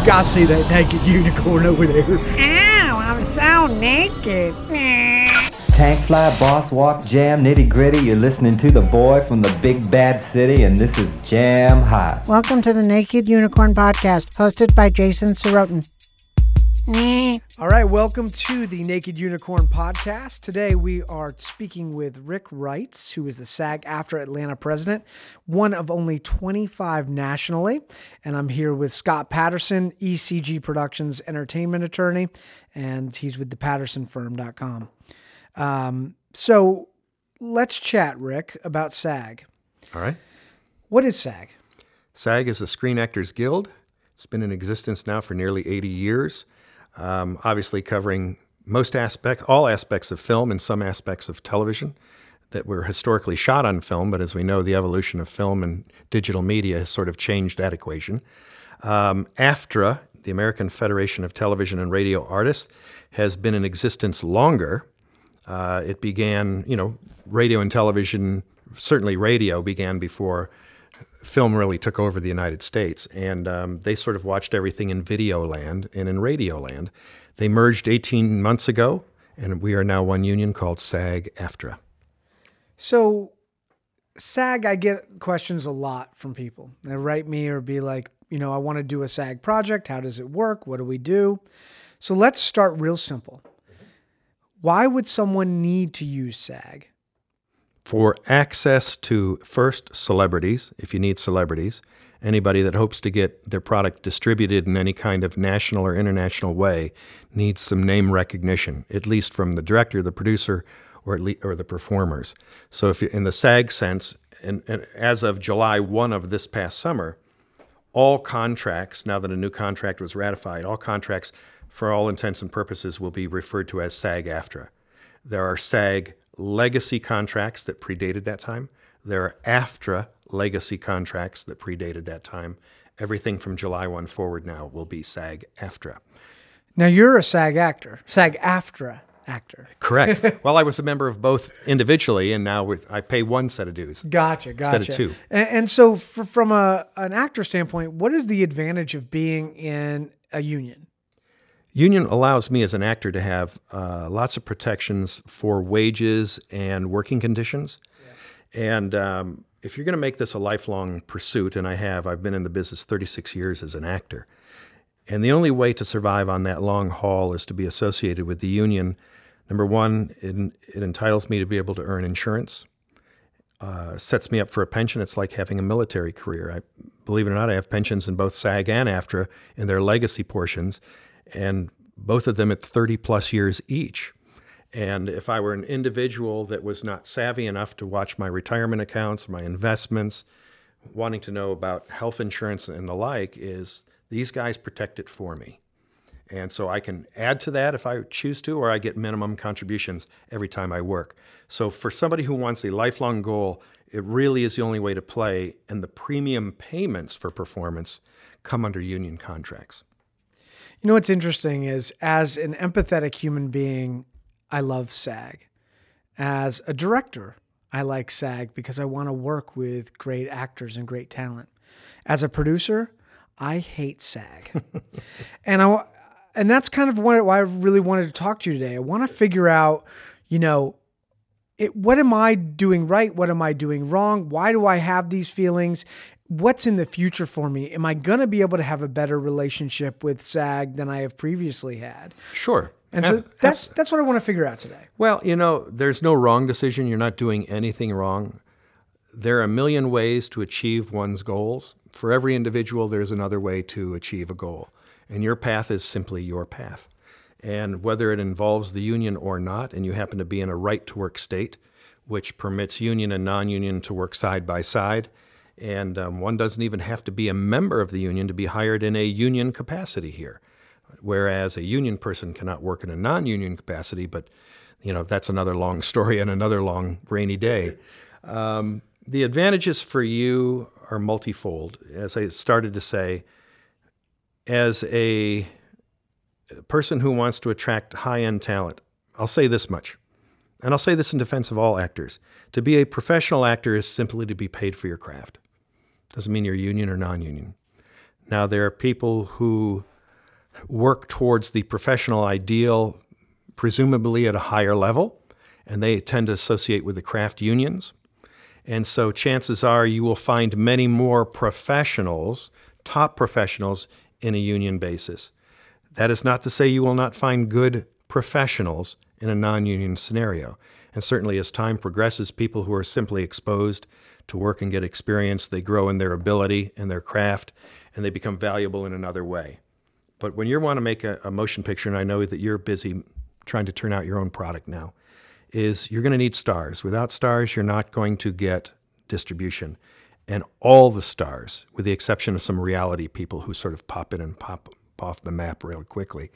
You gotta see that naked unicorn over there. Ow, I'm so naked. Tank fly, boss walk, jam, nitty gritty. You're listening to the boy from the big bad city, and this is Jam Hot. Welcome to the Naked Unicorn Podcast, hosted by Jason Sorotin. All right, welcome to the Naked Unicorn podcast. Today we are speaking with Rick Wrights, who is the SAG AFTRA Atlanta president, one of only 25 nationally. And I'm here with Scott Patterson, ECG Productions entertainment attorney, and he's with the pattersonfirm.com. Um, so let's chat, Rick, about SAG. All right. What is SAG? SAG is the Screen Actors Guild. It's been in existence now for nearly 80 years, um, obviously covering most aspects, all aspects of film and some aspects of television that were historically shot on film. But as we know, the evolution of film and digital media has sort of changed that equation. Um, AFTRA, the American Federation of Television and Radio Artists, has been in existence longer. Uh, it began, you know, radio and television, certainly radio began before film really took over the United States. And um, they sort of watched everything in video land and in radio land. They merged 18 months ago, and we are now one union called SAG AFTRA. So, SAG, I get questions a lot from people. They write me or be like, you know, I want to do a SAG project. How does it work? What do we do? So, let's start real simple. Why would someone need to use SAG? For access to first celebrities, if you need celebrities, anybody that hopes to get their product distributed in any kind of national or international way needs some name recognition, at least from the director, the producer, or at least, or the performers. So if you, in the SAG sense, and, and as of July 1 of this past summer, all contracts, now that a new contract was ratified, all contracts for all intents and purposes will be referred to as SAG AFTRA. There are SAG legacy contracts that predated that time. There are AFTRA legacy contracts that predated that time. Everything from July 1 forward now will be SAG AFTRA. Now, you're a SAG actor, SAG AFTRA actor. Correct. well, I was a member of both individually, and now with I pay one set of dues. Gotcha, gotcha. Instead of two. And, and so, for, from a an actor standpoint, what is the advantage of being in a union? Union allows me as an actor to have uh, lots of protections for wages and working conditions. Yeah. And um, if you're going to make this a lifelong pursuit, and I have, I've been in the business 36 years as an actor. And the only way to survive on that long haul is to be associated with the union. Number one, it, it entitles me to be able to earn insurance, uh, sets me up for a pension. It's like having a military career. I believe it or not, I have pensions in both SAG and AFTRA in their legacy portions and both of them at 30 plus years each. And if I were an individual that was not savvy enough to watch my retirement accounts, my investments, wanting to know about health insurance and the like, is these guys protect it for me. And so I can add to that if I choose to, or I get minimum contributions every time I work. So for somebody who wants a lifelong goal, it really is the only way to play. And the premium payments for performance come under union contracts. You know what's interesting is as an empathetic human being, I love SAG. As a director, I like SAG because I want to work with great actors and great talent. As a producer, I hate SAG. and I and that's kind of why I really wanted to talk to you today. I want to figure out, you know, it, what am I doing right? What am I doing wrong? Why do I have these feelings? What's in the future for me? Am I going to be able to have a better relationship with SAG than I have previously had? Sure. And so that's that's what I want to figure out today. Well, you know, there's no wrong decision. You're not doing anything wrong. There are a million ways to achieve one's goals. For every individual, there's another way to achieve a goal. And your path is simply your path. And whether it involves the union or not, and you happen to be in a right to work state, which permits union and non union to work side by side, and um, one doesn't even have to be a member of the union to be hired in a union capacity here. Whereas a union person cannot work in a non union capacity, but you know that's another long story and another long rainy day. Um, the advantages for you are multifold. As I started to say, as a person who wants to attract high end talent, I'll say this much, and I'll say this in defense of all actors. To be a professional actor is simply to be paid for your craft. Doesn't mean you're union or non union. Now, there are people who work towards the professional ideal, presumably at a higher level, and they tend to associate with the craft unions. And so chances are you will find many more professionals, top professionals, in a union basis. That is not to say you will not find good professionals in a non union scenario. And certainly as time progresses, people who are simply exposed to work and get experience, they grow in their ability and their craft, and they become valuable in another way. But when you want to make a, a motion picture, and I know that you're busy trying to turn out your own product now, is you're going to need stars. Without stars, you're not going to get distribution. And all the stars, with the exception of some reality people who sort of pop in and pop off the map real quickly,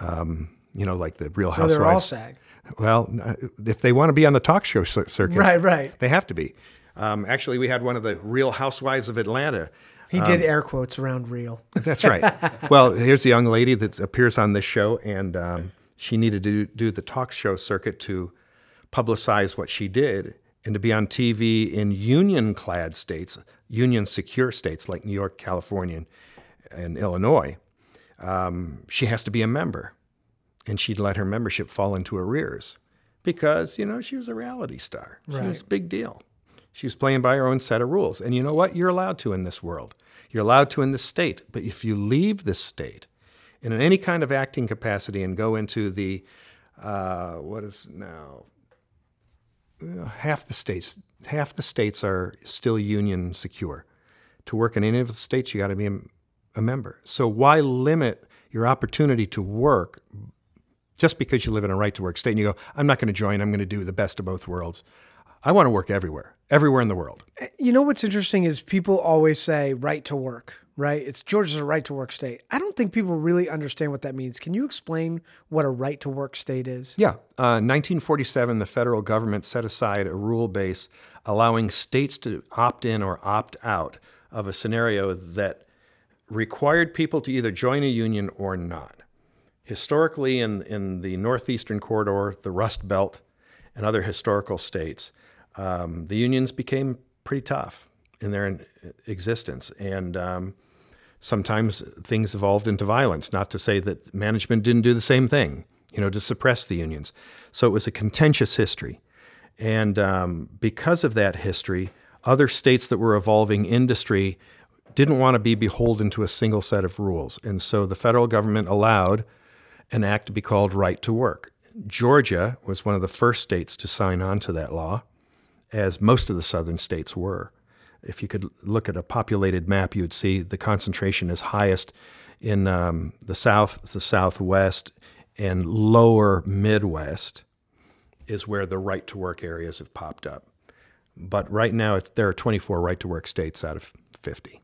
um, you know, like the Real No, Housewives. they're all SAG. Well, uh, if they want to be on the talk show circuit, Right, right. they have to be. Um, actually, we had one of the Real Housewives of Atlanta. He Um, did air quotes around real. That's right. well, here's a young lady that appears on this show, and um, she needed to do, do the talk show circuit to publicize what she did and to be on TV in union clad states, union secure states like New York, California, and Illinois. Um, she has to be a member. And she'd let her membership fall into arrears because, you know, she was a reality star. She was a big deal. She was playing by her own set of rules. And you know what? You're allowed to in this world. You're allowed to in this state. But if you leave this state in any kind of acting capacity and go into the, uh, what is now, uh, half the states, half the states are still union secure. To work in any of the states, you got to be a, a member. So why limit your opportunity to work just because you live in a right to work state and you go, I'm not going to join, I'm going to do the best of both worlds. I want to work everywhere, everywhere in the world. You know what's interesting is people always say right to work, right? It's Georgia's a right to work state. I don't think people really understand what that means. Can you explain what a right to work state is? Yeah. Uh, 1947, the federal government set aside a rule base allowing states to opt in or opt out of a scenario that required people to either join a union or not. Historically, in, in the Northeastern Corridor, the Rust Belt, and other historical states, um, the unions became pretty tough in their existence. And um, sometimes things evolved into violence, not to say that management didn't do the same thing, you know, to suppress the unions. So it was a contentious history. And um, because of that history, other states that were evolving industry didn't want to be beholden to a single set of rules. And so the federal government allowed an act to be called Right to Work. Georgia was one of the first states to sign on to that law, as most of the southern states were. If you could look at a populated map, you would see the concentration is highest in um, the south, the southwest, and lower Midwest is where the right to work areas have popped up. But right now, it's, there are 24 right to work states out of 50.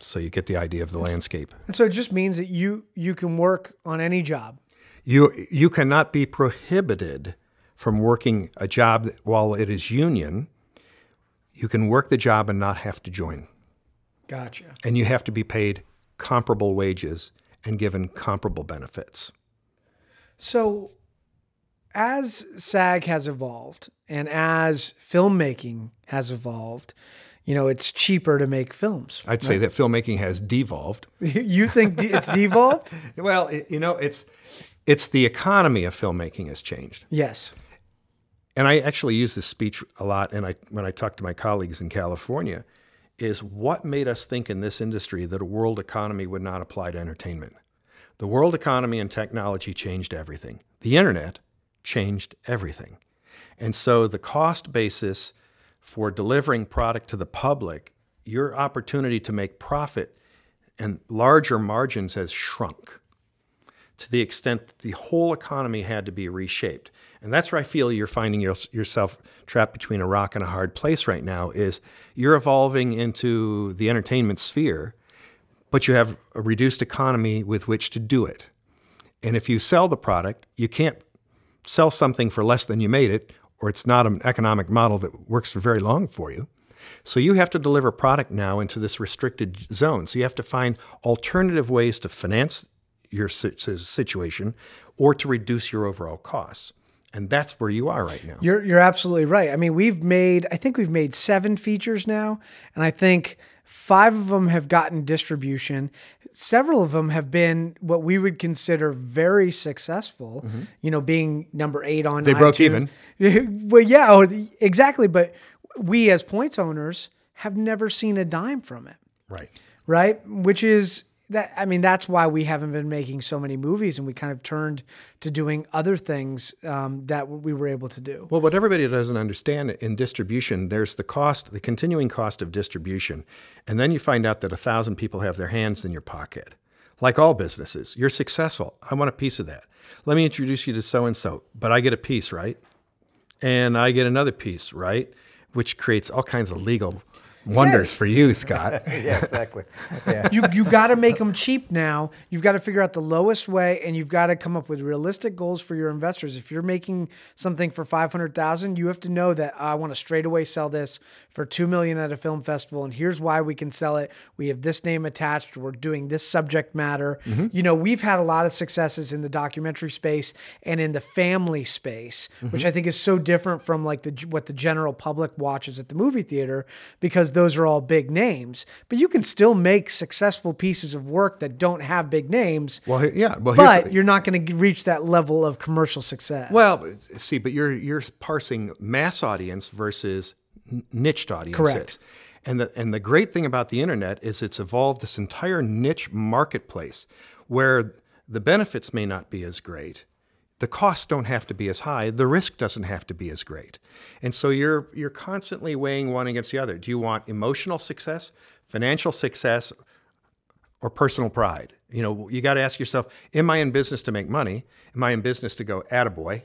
So you get the idea of the landscape. And so it just means that you you can work on any job. You you cannot be prohibited from working a job that, while it is union. You can work the job and not have to join, Gotcha. and you have to be paid comparable wages and given comparable benefits. So, as SAG has evolved and as filmmaking has evolved, you know, it's cheaper to make films. I'd say that filmmaking has devolved. you think de- it's devolved? Well, it, you know, it's it's the economy of filmmaking has changed. Yes. And I actually use this speech a lot, and I when I talk to my colleagues in California, is what made us think in this industry that a world economy would not apply to entertainment. The world economy and technology changed everything. The internet changed everything, and so the cost basis for delivering product to the public, your opportunity to make profit and larger margins has shrunk to the extent that the whole economy had to be reshaped. And that's where I feel you're finding your, yourself trapped between a rock and a hard place right now is you're evolving into the entertainment sphere, but you have a reduced economy with which to do it. And if you sell the product, you can't sell something for less than you made it, or it's not an economic model that works for very long for you. So you have to deliver product now into this restricted zone. So you have to find alternative ways to finance your si- si- situation or to reduce your overall costs. And that's where you are right now. You're you're absolutely right. I mean, we've made I think we've made seven features now, and I think Five of them have gotten distribution. Several of them have been what we would consider very successful. You know, being number eight on. Mm-hmm. They broke iTunes. well, yeah, oh, exactly. But we as points owners have never seen a dime from it Right. right? Which is that I mean that's why we haven't been making so many movies, and we kind of turned to doing other things um, that we were able to do. Well, what everybody doesn't understand in distribution, there's the cost, the continuing cost of distribution. And then you find out that a thousand people have their hands in your pocket. Like all businesses, you're successful. I want a piece of that. Let me introduce you to so and so, but I get a piece, right? And I get another piece, right? Which creates all kinds of legal wonders for you, Scott. yeah, exactly. Yeah. you you got to make them cheap now. You've got to figure out the lowest way, and you've got to come up with realistic goals for your investors. If you're making something for five hundred thousand, you have to know that I want to straight away sell this for two million at a film festival, and here's why we can sell it. We have this name attached. We're doing this subject matter. Mm-hmm. You know, we've had a lot of successes in the documentary space and in the family space, which mm-hmm. I think is so different from like the what the general public watches at the movie theater because those are all big names. But you can still make successful pieces of work that don't have big names. Well, yeah. Well, But you're not going to reach that level of commercial success. Well, see, but you're you're parsing mass audience versus niched audiences. Correct. And the and the great thing about the internet is it's evolved this entire niche marketplace where the benefits may not be as great. The costs don't have to be as high. The risk doesn't have to be as great. And so you're you're constantly weighing one against the other. Do you want emotional success, financial success, or personal pride. You know, you got to ask yourself, am I in business to make money? Am I in business to go, attaboy?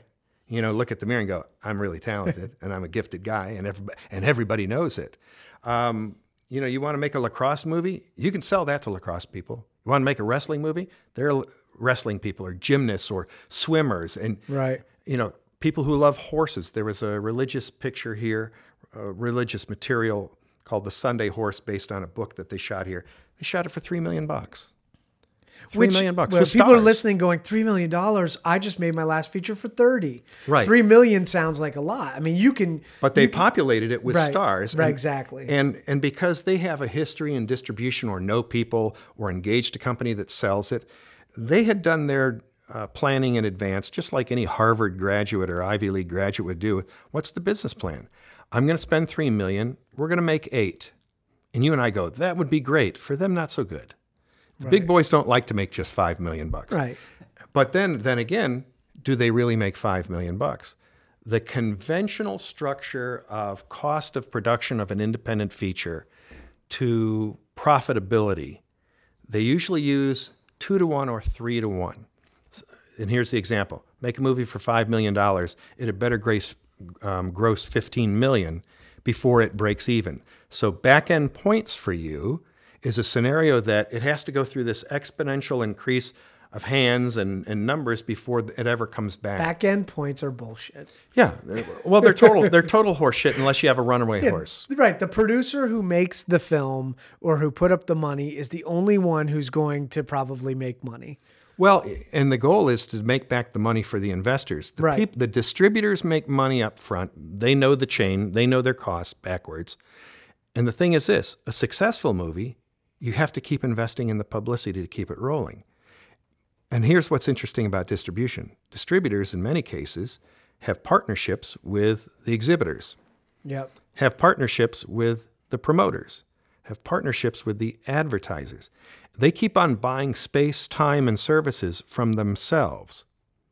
You know, look at the mirror and go, I'm really talented and I'm a gifted guy and everybody, and everybody knows it. Um, you know, you want to make a lacrosse movie? You can sell that to lacrosse people. You want to make a wrestling movie? They're l- wrestling people or gymnasts or swimmers and Right. you know, people who love horses. There was a religious picture here, a religious material called the Sunday Horse, based on a book that they shot here. They shot it for three million bucks. Three million bucks. Well, people are listening, going three million dollars. I just made my last feature for thirty. Right. Three million sounds like a lot. I mean, you can. But they can- populated it with Right, stars. right, and- exactly. And and because they have a history in distribution or know people or engaged a company that sells it, they had done their uh, planning in advance, just like any Harvard graduate or Ivy League graduate would do. What's the business plan? I'm going to spend three million. We're going to make eight. And you and I go, that would be great. For them, not so good. The big boys don't like to make just five million bucks. Right. But then, then again, do they really make five million bucks? The conventional structure of cost of production of an independent feature to profitability, they usually use two to one or three to one. And here's the example: make a movie for five million dollars, it had better grace, um, gross fifteen million before it breaks even. So back end points for you is a scenario that it has to go through this exponential increase of hands and, and numbers before it ever comes back. Back end points are bullshit. Yeah, well, they're total they're total horseshit unless you have a runaway horse. Right. The producer who makes the film or who put up the money is the only one who's going to probably make money. Well, and the goal is to make back the money for the investors. The, Right. peop- the distributors make money up front. They know the chain, they know their costs backwards. And the thing is this a successful movie, you have to keep investing in the publicity to keep it rolling. And here's what's interesting about distribution distributors, in many cases, have partnerships with the exhibitors Yep. have partnerships with the promoters, have partnerships with the advertisers. They keep on buying space, time, and services from themselves.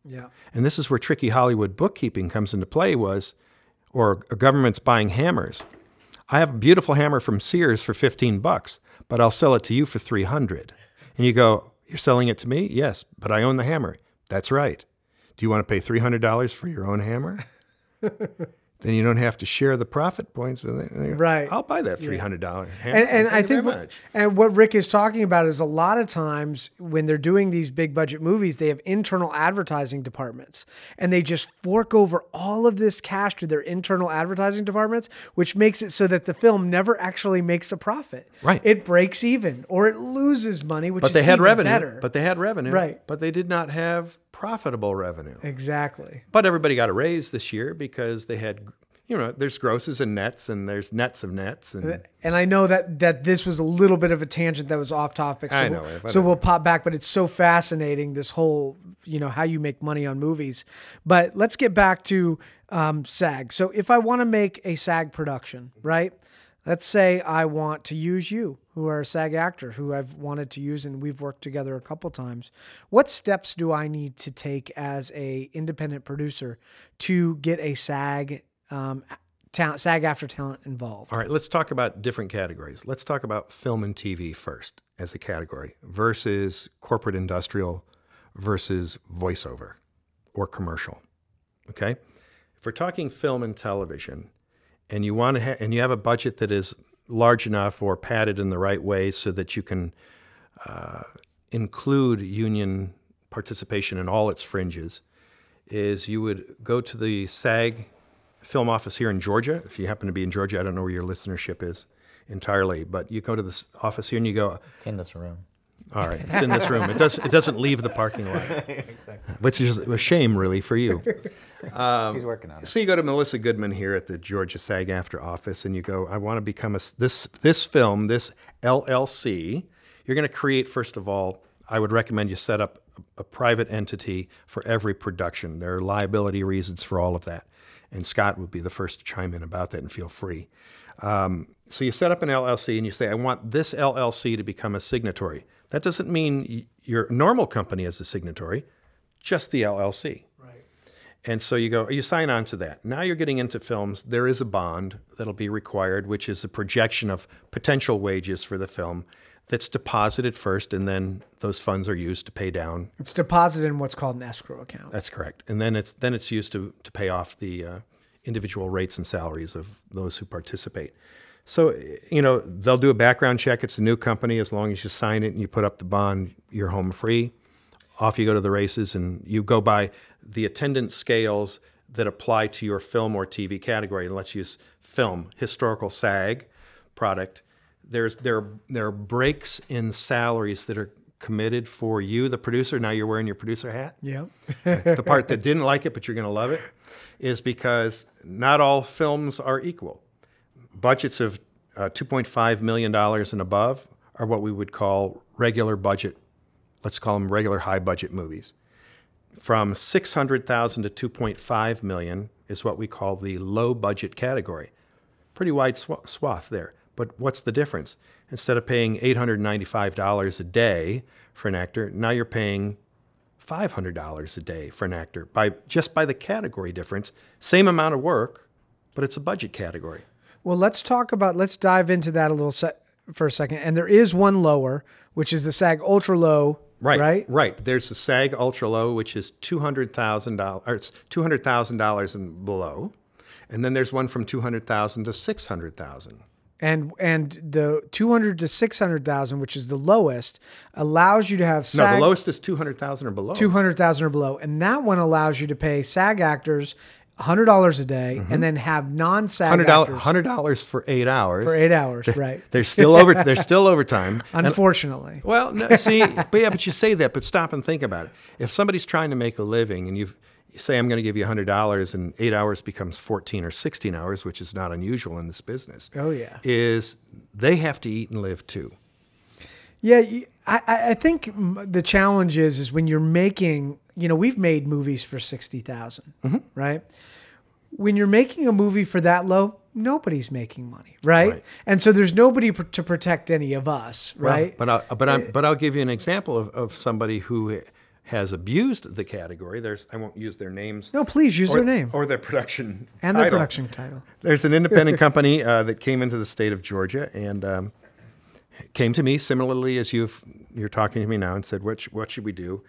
Yeah. And this is where tricky Hollywood bookkeeping comes into play was, or a government's buying hammers. I have a beautiful hammer from Sears for 15 bucks, but I'll sell it to you for 300. And you go, you're selling it to me? Yes, but I own the hammer. That's right. Do you want to pay $300 for your own hammer? then you don't have to share the profit points with it. Right. I'll buy that $300 hammer. and, and I think what, and what Rick is talking about is a lot of times when they're doing these big budget movies, they have internal advertising departments, and they just fork over all of this cash to their internal advertising departments, which makes it so that the film never actually makes a profit. Right. It breaks even or it loses money, which but is they had even revenue. better. But they had revenue. Right. But they did not have profitable revenue. exactly. But everybody got a raise this year because they had you know, there's grosses and nets, and there's nets of nets, and And I know that that this was a little bit of a tangent that was off topic. So I we'll- know So we'll pop back, but it's so fascinating this whole, you know, how you make money on movies. But let's get back to um, SAG. So if I want to make a SAG production, right? Let's say I want to use you, who are a SAG actor, who I've wanted to use, and we've worked together a couple times. What steps do I need to take as a independent producer to get a SAG um, talent, SAG AFTRA talent involved? All right, let's talk about different categories. Let's talk about film and TV first as a category versus corporate industrial versus voiceover or commercial. Okay? If we're talking film and television and you want to ha- and you have a budget that is large enough or padded in the right way so that you can uh, include union participation in all its fringes is you would go to the SAG film office here in Georgia. If you happen to be in Georgia, I don't know where your listenership is entirely, but you go to this office here and you go, It's in this room. All right, it's in this room. It does it doesn't leave the parking lot, exactly. which is a shame really for you. He's working on it. So you go to Melissa Goodman here at the Georgia SAG AFTRA office, and you go, I want to become a this this film, this LLC. You're going to create first of all. I would recommend you set up a, a private entity for every production. There are liability reasons for all of that, and Scott would be the first to chime in about that, and feel free. Um, so you set up an LLC and you say, I want this LLC to become a signatory. That doesn't mean your normal company is a signatory, just the LLC. Right. And so you go, you sign on to that. Now you're getting into films. There is a bond that'll be required, which is a projection of potential wages for the film that's deposited first, and then those funds are used to pay down. It's deposited in what's called an escrow account. That's correct. And then it's then it's used to to pay off the uh, individual rates and salaries of those who participate. So you know they'll do a background check. It's a new company. As long as you sign it and you put up the bond, you're home free off you go to the races and you go by the attendance scales that apply to your film or TV category. And let's use film, historical SAG product. There's there there are breaks in salaries that are committed for you, the producer. Now you're wearing your producer hat. Yeah. the part that didn't like it, but you're going to love it, is because not all films are equal. Budgets of uh, 2.5 million dollars and above are what we would call regular budget let's call them regular high budget movies. From 600,000 to 2.5 million is what we call the low budget category. Pretty wide swa- swath there. But what's the difference? Instead of paying $895 a day for an actor, now you're paying $500 a day for an actor by just by the category difference. Same amount of work, but it's a budget category. Well, let's talk about, let's dive into that a little se- for a second. And there is one lower, which is the SAG Ultra Low. Right, Right. right. There's the SAG Ultra Low, which is two hundred thousand dollars. Or it's two hundred thousand dollars and below, and then there's one from two hundred thousand to six hundred thousand. And and the 200 to 600,000, which is the lowest, allows you to have No, the lowest is two hundred thousand or below. 200,000 or below. And that one allows you to pay SAG actors $100 a day and then have non-SAG Mm-hmm. Hundred dollars. Hundred dollars for eight hours. for 8 hours, right? There's still over. There's still overtime. And- Unfortunately. Well, no, see, but yeah, but you say that, but stop and think about it. If somebody's trying to make a living and you've, you say, I'm going to give you $100 and eight hours becomes 14 or 16 hours, which is not unusual in this business. Oh, yeah. Is they have to eat and live too. Yeah, I think the challenge is is when you're making, you know, we've made movies for 60,000, Mm-hmm. right? When you're making a movie for that low, nobody's making money, right? Right. And so there's nobody pr- to protect any of us, Well, right? But I'll, but I'm, but I'll give you an example of, of somebody who has abused the category. There's I won't use their names. no, please use or, their name or their production and their title. production title. There's an independent company uh, that came into the state of Georgia and um, came to me similarly as you've you're talking to me now and said, "What sh- what should we do?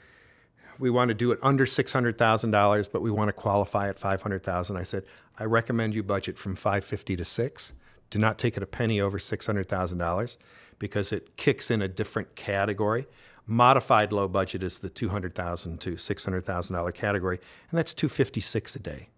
We want to do it under six hundred thousand dollars, but we want to qualify at five hundred thousand. I said, "I recommend you budget from five fifty to six. Do not take it a penny over six hundred thousand dollars because it kicks in a different category." Modified low budget is the two hundred thousand to six hundred thousand dollar category, and that's two fifty six a day.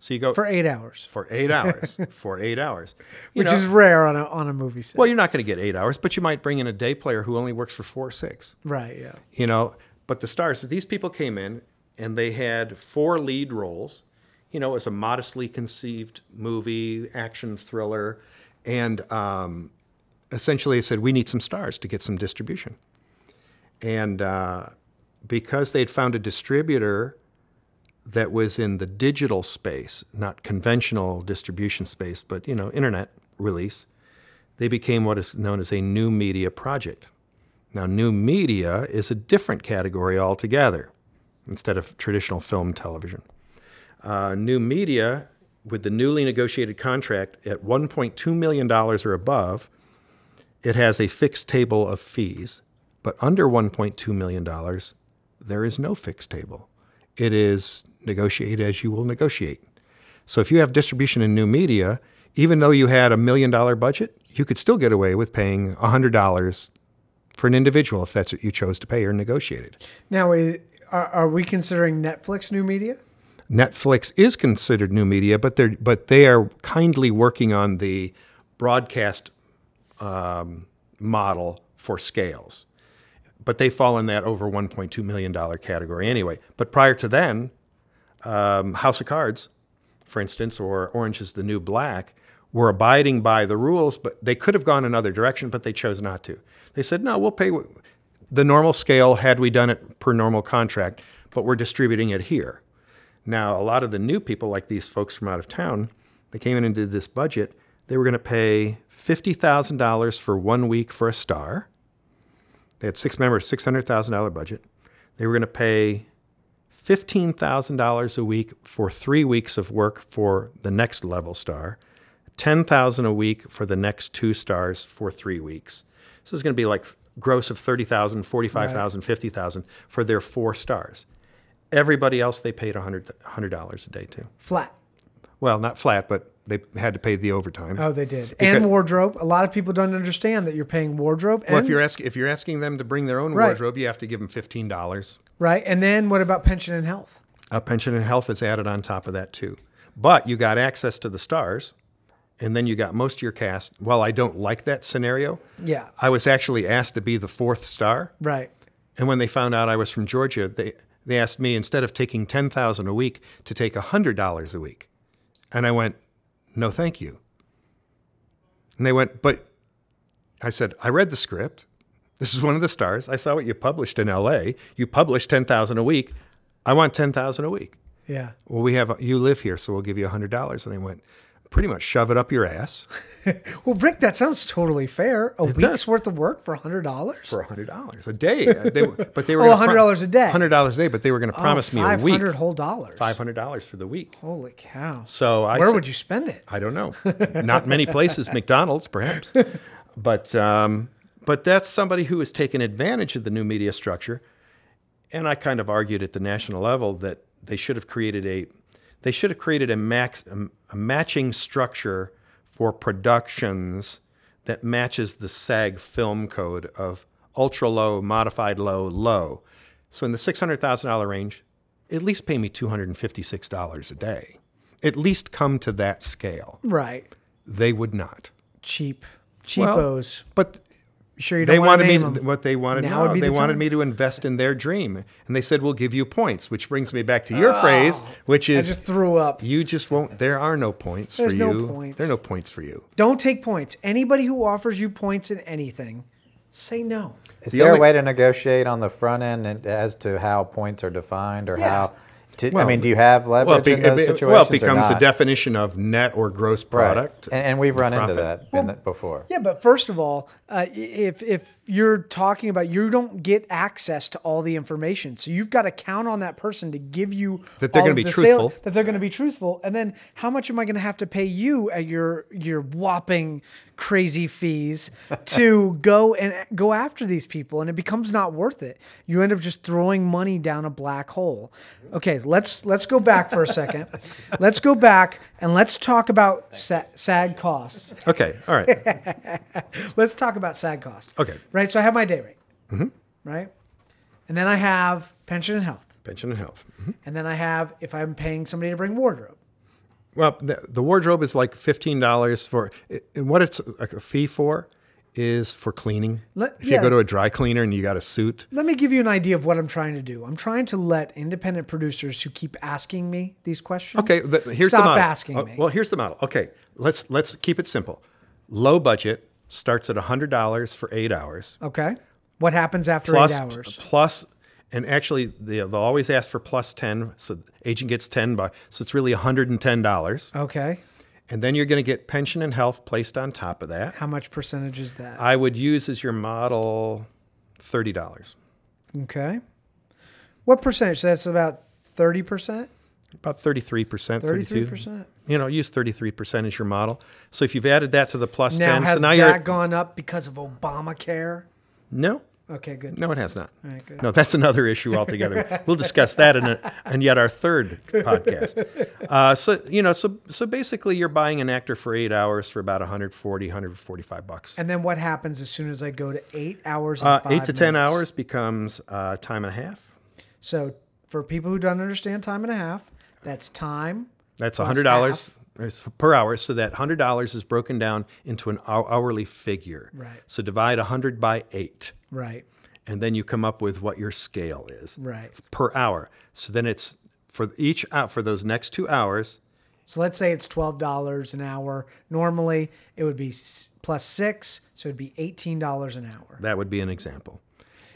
So you go For eight hours, for eight hours. for eight hours, You which know, is rare on a on a movie set. well, you're not going to get eight hours, but you might bring in a day player who only works for four or six. right, yeah. You know, but the stars. These people came in and they had four lead roles you know, it was a modestly conceived movie, action thriller, and um, essentially, they said we need some stars to get some distribution, and uh, because they'd found a distributor that was in the digital space, not conventional distribution space, but you know, internet release, they became what is known as a new media project. Now, new media is a different category altogether instead of traditional film television. Uh, new media, with the newly negotiated contract at $1.2 million or above, it has a fixed table of fees. But under $1.2 million, there is no fixed table. It is negotiate as you will negotiate. So if you have distribution in new media, even though you had a million dollar budget, you could still get away with paying $100 for an individual if that's what you chose to pay or negotiated. Now, are, are we considering Netflix new media? Netflix is considered new media, but they're but they are kindly working on the broadcast um, model for scales. But they fall in that over 1.2 million dollar category anyway. But prior to then, um, House of Cards, for instance, or Orange is the New Black, were abiding by the rules, but they could have gone another direction, but they chose not to. They said, no, we'll pay the normal scale had we done it per normal contract, but we're distributing it here. Now, a lot of the new people, like these folks from out of town, they came in and did this budget. They were going to pay $50,000 for one week for a star. They had six members, $600,000 budget. They were going to pay $15,000 a week for three weeks of work for the next level star, 10000 a week for the next two stars for three weeks. So it's going to be like gross of 30000 45000 50000 for their four stars. Everybody else they paid $100, $100 a day to. Flat. Well, not flat, but they had to pay the overtime. Oh, they did. Because- and wardrobe. A lot of people don't understand that you're paying wardrobe. And, well, if you're asking if you're asking them to bring their own Right. wardrobe, you have to give them fifteen dollars. right. And then what about pension and health? Uh, pension and health is added on top of that too. But you got access to the stars, and then you got most of your cast. Well, I don't like that scenario. Yeah. I was actually asked to be the fourth star, Right. and when they found out I was from Georgia, they they asked me instead of taking ten thousand a week to take hundred dollars a week, and I went, no, thank you. And they went, but I said, I read the script. This is one of the stars. I saw what you published in L.A. You published ten thousand a week. I want ten thousand a week. Yeah. Well, we have you live here, so we'll give you hundred dollars. And they went, pretty much shove it up your ass Well, Rick, that sounds totally fair. A week's does. worth of work for hundred dollars. for hundred dollars a day. Uh, They, but they were Oh, gonna pro- $100 a day. Hundred dollars a day, but they were going to promise me a week, hundred whole dollars. five hundred dollars for the week. Holy cow. So I Where said- would you spend it? I don't know. Not many places, McDonald's perhaps, but um, but that's somebody who has taken advantage of the new media structure. And I kind of argued at the national level that they should have created a they should have created a max a, matching structure for productions that matches the SAG film code of ultra low, modified low, low. So in the six hundred thousand dollar range, at least pay me two hundred and fifty six dollars a day. At least come to that scale. Right. They would not. Cheap. Well, Cheapos. But sure you don't they want wanted to me name what they wanted. Now no, would be they the wanted me to invest in their dream, and they said we'll give you points, which brings me back to your oh, phrase, which Oh, I is just threw up. you just won't. There are no points There's for no you. points. There are no points for you. Don't take points. Anybody who offers you points in anything, say no. Is The there only- a way to negotiate on the front end as to how points are defined or Yeah. how? To, I mean, do you have leverage Well, it, be- in those situations? well, it becomes the definition of net or gross Right. product. and, and we've run into profit. that in the, before. Yeah, but first of all, uh, if if you're talking about you don't get access to all the information, so you've got to count on that person to give you That they're gonna of be the sale- truthful. that they're going to be truthful, and then how much am I going to have to pay you at your your whopping crazy fees to go and go after these people, and it becomes not worth it. You end up just throwing money down a black hole. Okay, let's let's go back for a second. let's go back and let's talk about sa- SAG costs. Okay. All right. Let's talk about SAG cost. Okay. Right. So I have my day rate. Right. And then I have pension and health. Pension and health. Mhm. And then I have if I'm paying somebody to bring wardrobe. Well, the, the wardrobe is like fifteen dollars for, and what it's a fee for is for cleaning. Let- if you go to a dry cleaner and you got a suit, Let me give you an idea of what I'm trying to do. I'm trying to let independent producers who keep asking me these questions. Okay, the, here's stop the model. asking Oh, me. Well, here's the model. Okay, let's let's keep it simple. Low budget starts at hundred dollars for eight hours. okay. What happens after plus eight hours? plus and actually they, they'll always ask for plus 10 so the agent gets 10 bucks so it's really $110 Okay. and then you're going to get pension and health placed on top of that How much percentage is that? i would use as your model $30 okay. What percentage? So that's about 30%? about 33% 32 33%? you know use 33% as your model so if you've added that to the plus Now, 10 has so now that you're gone up because of Obamacare? no Okay, good. no it has not All right, good. No, that's another issue altogether. we'll discuss that in a, and yet our third podcast. Uh, so you know, so so basically, you're buying an actor for eight hours for about 140, 145 bucks. And then what happens as soon as I go to eight hours? And Uh, eight to ten hours becomes uh, time and a half. So for people who don't understand time and a half, that's time. That's hundred dollars per hour. So that hundred dollars is broken down into an hourly figure. Right. So divide hundred by eight, Right. and then you come up with what your scale is Right. per hour. So then it's for each out for those next two hours. So let's say it's twelve dollars an hour. Normally it would be plus six, so it'd be eighteen dollars an hour. That would be an example.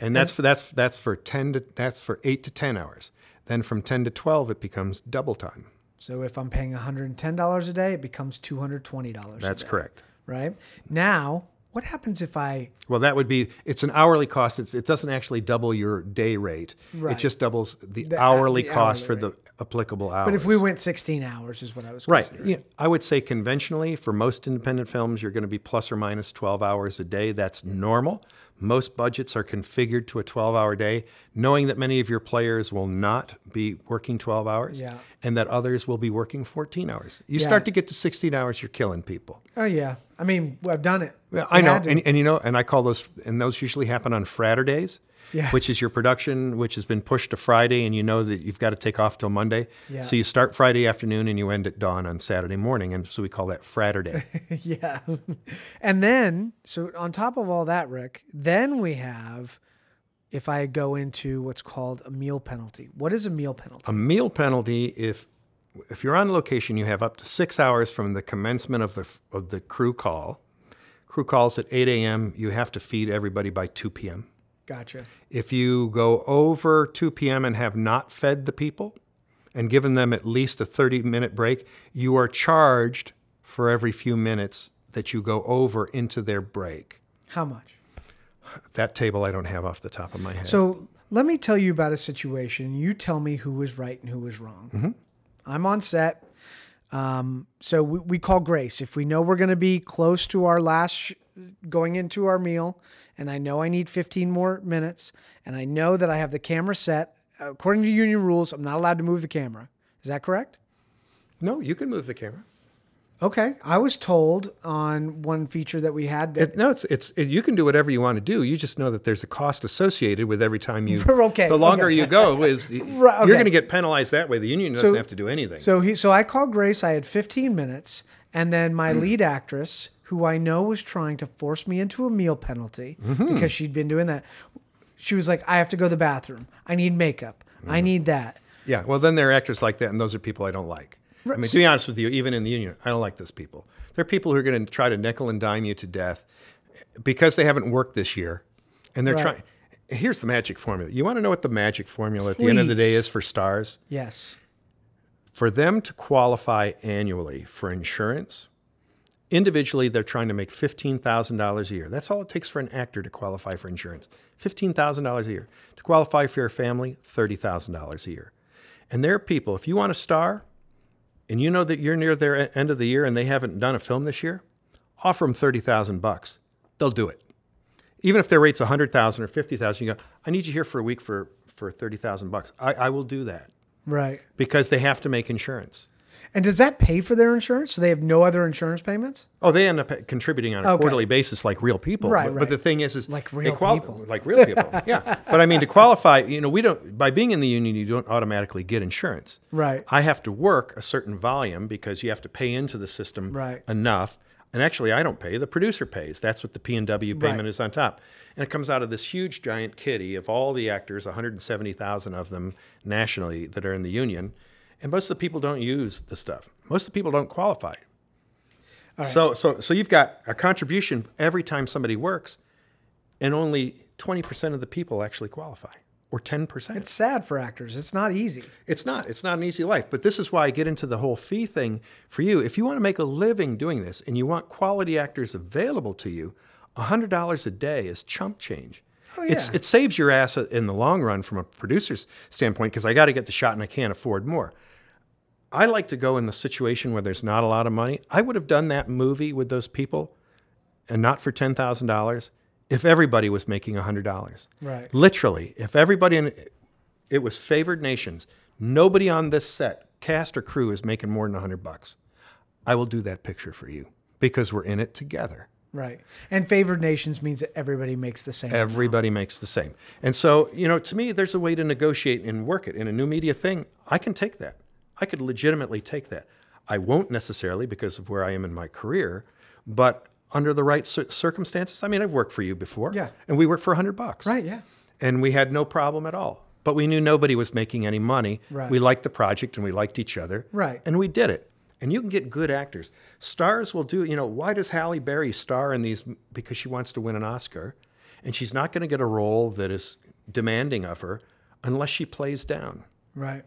And that's for that's that's for 10 to that's for 8 to 10 hours. Then from 10 to 12 it becomes double time. So if I'm paying one hundred and ten dollars a day, it becomes two hundred twenty dollars. That's correct. Right now, what happens if I? Well, that would be it's an hourly cost. It's, it doesn't actually double your day rate. Right. It just doubles the, The- hourly the cost hourly for the applicable hours. But if we went sixteen hours, is what I was Right. Yeah, I would say conventionally for most independent films, you're going to be plus or minus 12 hours a day. That's normal. Most budgets are configured to a 12 hour day, knowing that many of your players will not be working 12 hours Yeah. and that others will be working 14 hours. You Yeah. start to get to 16 hours, you're killing people. Oh yeah. I mean, I've done it. Yeah, I know, and, and you know, and I call those, and those usually happen on Fridays, Yeah. which is your production, which has been pushed to Friday, and you know that you've got to take off till Monday. Yeah. So you start Friday afternoon and you end at dawn on Saturday morning, and so we call that Friday. yeah. and then, so on top of all that, Rick, then we have if I go into what's called a meal penalty. What is a meal penalty? a meal penalty if if you're on location, you have up to six hours from the commencement of the of the crew call. Crew calls at 8 a.m. You have to feed everybody by 2 p.m. Gotcha. If you go over 2 p.m. and have not fed the people and given them at least a 30 minute break, you are charged for every few minutes that you go over into their break. How much? That table I don't have off the top of my head. So let me tell you about a situation. You tell me who was right and who was wrong. Mm-hmm. I'm on set. Um, so we, we call Grace. If we know we're going to be close to our last, sh- going into our meal, and I know I need 15 more minutes, and I know that I have the camera set, according to union rules, I'm not allowed to move the camera. Is that correct? no, you can move the camera. Okay. I was told on one feature that we had that It, no, it's it's it, you can do whatever you want to do. You just know that there's a cost associated with every time you. Okay, The longer okay. you go is Right, okay. you're going to get penalized that way. The union doesn't So- have to do anything. So he, so I called Grace. I had 15 minutes, and then my lead actress, who I know was trying to force me into a meal penalty mm-hmm. because she'd been doing that, she was like, "I have to go to the bathroom. I need makeup. I mm-hmm. need that." yeah, well, then there are actors like that, and those are people I don't like. I mean, to be honest with you, even in the union, I don't like those people. They're people who are going to try to nickel and dime you to death because they haven't worked this year, and they're Right. trying. Here's the magic formula. You want to know what the magic formula at the end of the day is for stars? Yes. for them to qualify annually for insurance, individually they're trying to make $15,000 a year. That's all it takes for an actor to qualify for insurance. $15,000 a year. To qualify for your family, $30,000 a year. And there are people, if you want a star and you know that you're near their end of the year and they haven't done a film this year, offer them 30,000 bucks. They'll do it. Even if their rate's 100,000 or 50,000, you go, I need you here for a week for, for 30,000 bucks. I, I will do that Right. because they have to make insurance. And does that pay for their insurance? So they have no other insurance payments? Oh, they end up contributing on a Okay. quarterly basis like real people. Right, but, but the thing is, is Like real people. Like real people. yeah. But I mean, to qualify, you know, we don't, by being in the union, you don't automatically get insurance. Right. I have to work a certain volume because you have to pay into the system Right. enough. And actually, I don't pay. The producer pays. That's what the P and W payment Right. is on top, and it comes out of this huge giant kitty of all the actors, 170,000 of them nationally that are in the union, and most of the people don't use the stuff. Most of the people don't qualify. So, so, so you've got a contribution every time somebody works, and only 20% of the people actually qualify, or 10%. It's sad for actors. It's not easy. It's not. It's not an easy life. But this is why I get into the whole fee thing for you. If you want to make a living doing this and you want quality actors available to you, $100 a day is chump change. Oh, It's, it saves your ass in the long run from a producer's standpoint because I got to get the shot and I can't afford more. I like to go in the situation where there's not a lot of money. I would have done that movie with those people and not for $10,000 if everybody was making $100. Right. Literally, if everybody in it was favored nations, nobody on this set, cast or crew, is making more than 100 bucks. I will do that picture for you because we're in it together. Right. And favored nations means that everybody makes the same. Everybody makes the same. And so, you know, to me, there's a way to negotiate and work it. In a new media thing, I can take that. I could legitimately take that. I won't necessarily because of where I am in my career, but under the right cir- circumstances, I mean, I've worked for you before. Yeah. And we worked for 100 bucks. Right. Yeah. and we had no problem at all. But we knew nobody was making any money. Right. We liked the project and we liked each other. Right. And we did it. And you can get good actors. Stars will do, you know, why does Halle Berry star in these? Because she wants to win an Oscar. And she's not going to get a role that is demanding of her unless she plays down. Right.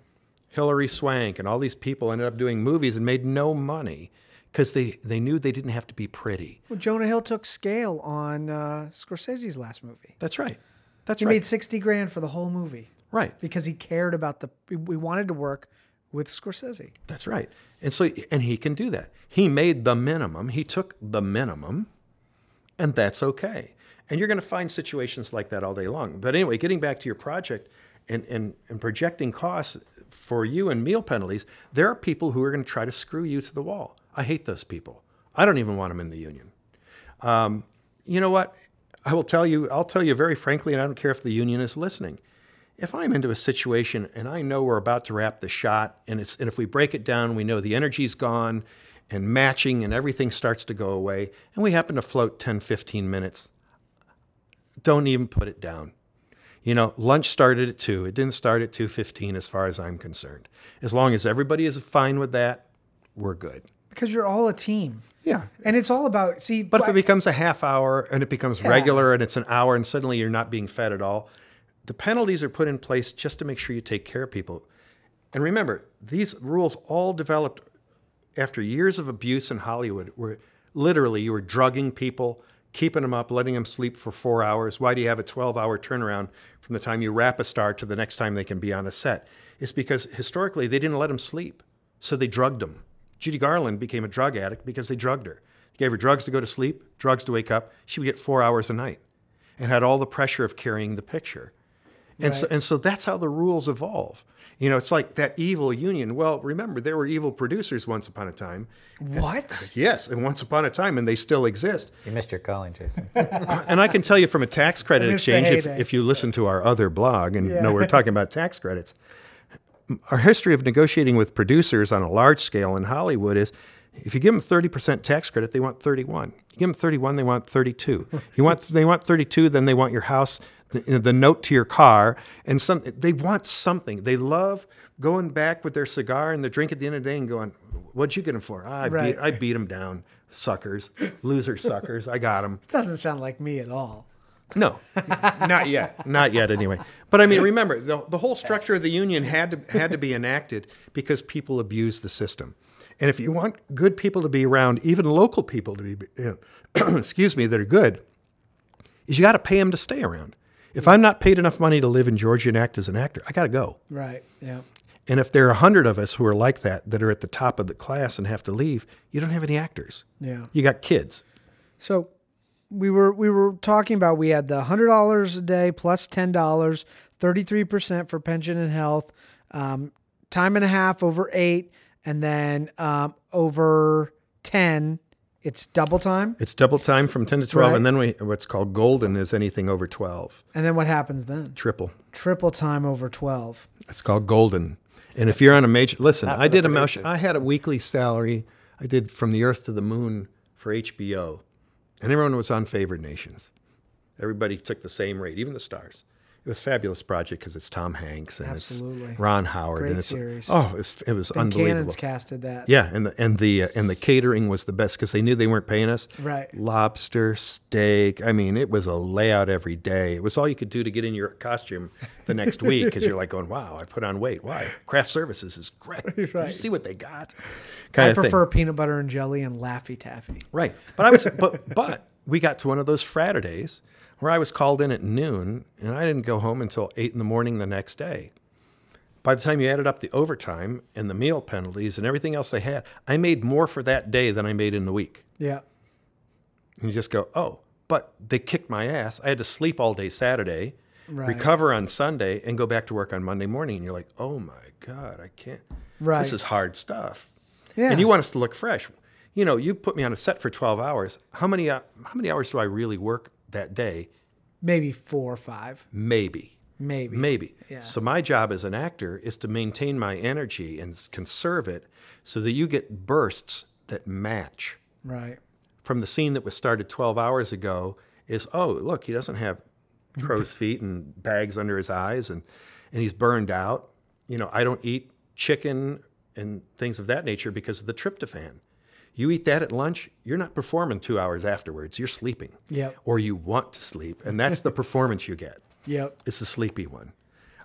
Hilary Swank and all these people ended up doing movies and made no money because they, they knew they didn't have to be pretty. Well, Jonah Hill took scale on uh, Scorsese's last movie. That's right. That's He right. made 60 grand for the whole movie right. because he cared about the, we wanted to work with Scorsese. That's right. And so, and he can do that. He made the minimum. He took the minimum, and that's okay. And you're going to find situations like that all day long. But anyway, getting back to your project and, and, and projecting costs for you and meal penalties, there are people who are going to try to screw you to the wall. I hate those people. I don't even want them in the union. Um, you know what? I will tell you, I'll tell you very frankly, and I don't care if the union is listening. If I'm into a situation and I know we're about to wrap the shot, and it's and if we break it down, we know the energy's gone and matching and everything starts to go away, and we happen to float 10, 15 minutes, don't even put it down. You know, lunch started at two. It didn't start at two fifteen, as far as I'm concerned. As long as everybody is fine with that, we're good. Because you're all a team. Yeah. And it's all about, see, But if it becomes a half hour and it becomes Yeah. regular and it's an hour and suddenly you're not being fed at all, the penalties are put in place just to make sure you take care of people. And remember, these rules all developed after years of abuse in Hollywood, where literally you were drugging people, keeping them up, letting them sleep for four hours. Why do you have a 12 hour turnaround from the time you wrap a star to the next time they can be on a set? It's because historically they didn't let them sleep, so they drugged them. Judy Garland became a drug addict because they drugged her. Gave her drugs to go to sleep, drugs to wake up. She would get four hours a night and had all the pressure of carrying the picture. And, so, and so that's how the rules evolve. You know, it's like that evil union. Well, remember, there were evil producers once upon a time. what? Yes, and once upon a time, and they still exist. You missed your calling, Jason. And I can tell you from a tax credit exchange, if, if you listen to our other blog and Yeah. know we're talking about tax credits, our history of negotiating with producers on a large scale in Hollywood is if you give them 30% tax credit, they want 31. You give them 31, they want 32. You want they want 32, then they want your house, the, the note to your car, and some they want something. They love going back with their cigar and their drink at the end of the day and going, "What'd you get them for? "Ah, I Right. beat I beat them down, suckers, loser suckers. I got them." Doesn't sound like me at all. No, not yet. Not yet, anyway. But I mean, remember the, the whole structure of the union had to had to be enacted because people abuse the system. And if you want good people to be around, even local people to be, you know, excuse me, that are good, is you got to pay them to stay around. If I'm not paid enough money to live in Georgia and act as an actor, I got to go. Right. Yeah. And if there are a hundred of us who are like that, that are at the top of the class and have to leave, you don't have any actors. Yeah. You got kids. So we were we were talking about we had the hundred dollars a day plus ten dollars, thirty three percent for pension and health, um, time and a half over eight, and then um, over ten, it's double time. It's double time from 10 to 12. Right. And then we, what's called golden is anything over 12. And then what happens then? Triple. Triple time over twelve. It's called golden. And if you're on a major, listen, Not I did a motion. I had a weekly salary. I did from the earth to the moon for HBO, and everyone was on Favored Nations. Everybody took the same rate, even the stars. It was a fabulous project because it's Tom Hanks and Absolutely. it's Ron Howard Great and it's series. oh, it was, it was Ben unbelievable. Cannon's casted that. Yeah, and the and the uh, and the catering was the best because they knew they weren't paying us. Right. Lobster, steak. I mean, it was a layout every day. It was all you could do to get in your costume the next week because you're like going, "Wow, I put on weight. Why? Craft Services is great. Did Right. You see what they got." I Kind of thing. prefer peanut butter and jelly and Laffy Taffy. Right. But I was but but we got to one of those Fridays where I was called in at noon and I didn't go home until eight in the morning the next day. By the time you added up the overtime and the meal penalties and everything else they had, I made more for that day than I made in the week. Yeah. And you just go, oh, but they kicked my ass. I had to sleep all day Saturday, Right. recover on Sunday, and go back to work on Monday morning. And you're like, oh my God, I can't. Right. This is hard stuff. Yeah. And you want us to look fresh. You know, you put me on a set for 12 hours. How many, uh, how many hours do I really work that day? Maybe four or five. Maybe. Maybe. Maybe. Yeah. So my job as an actor is to maintain my energy and conserve it so that you get bursts that match Right. from the scene that was started 12 hours ago is oh look he doesn't have crow's feet and bags under his eyes and and he's burned out you know i don't eat chicken and things of that nature because of the tryptophan you eat that at lunch you're not performing two hours afterwards you're sleeping Yep. or you want to sleep and that's the performance you get Yep. it's the sleepy one.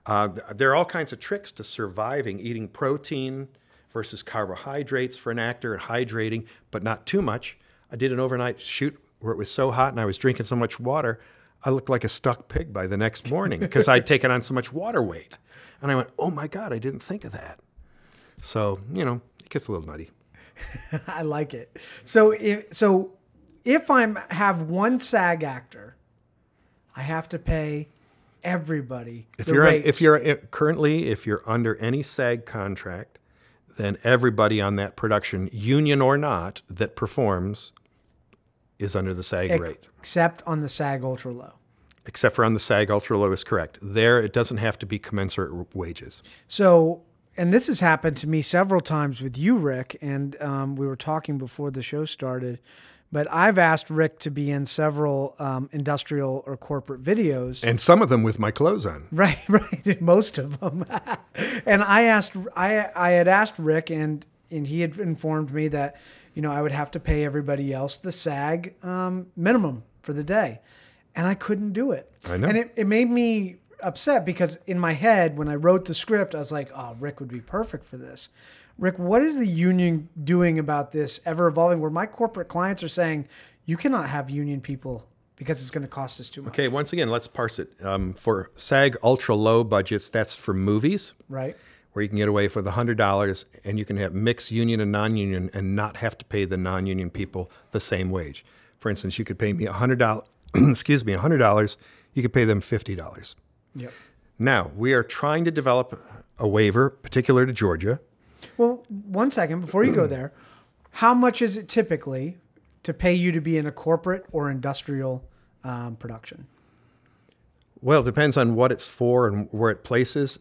Uh, there are all kinds of tricks to surviving eating protein versus carbohydrates for an actor and hydrating, but not too much. I did an overnight shoot where it was so hot and I was drinking so much water, I looked like a stuck pig by the next morning because I'd taken on so much water weight. And I went, oh my God, I didn't think of that. So, you know, it gets a little nutty. I like it. So if so if I'm have one SAG actor, I have to pay everybody. If the you're rates. if you're if, currently if you're under any SAG contract, then everybody on that production, union or not, that performs is under the SAG Ex- rate. except on the SAG ultra low. Except for on the SAG ultra low is correct. There it doesn't have to be commensurate wages. So, and this has happened to me several times with you, Rick, and um, we were talking before the show started. But I've asked Rick to be in several um, industrial or corporate videos. And some of them with my clothes on. Right, right. Most of them. and I asked, I, I had asked Rick, and and he had informed me that, you know, I would have to pay everybody else the SAG um, minimum for the day, and I couldn't do it. I know. And it, it made me upset because in my head, when I wrote the script, I was like, oh, Rick would be perfect for this. Rick, what is the union doing about this ever evolving? Where my corporate clients are saying, you cannot have union people because it's going to cost us too much. Okay, once again, let's parse it. Um, for SAG ultra low budgets, that's for movies. Right. where you can get away with $100 and you can have mixed union and non-union and not have to pay the non-union people the same wage. For instance, you could pay me $100, excuse me, $100, you could pay them $50. Yep. Now, we are trying to develop a waiver particular to Georgia. Well, one second before you go there, how much is it typically to pay you to be in a corporate or industrial um, production? Well, it depends on what it's for and where it places.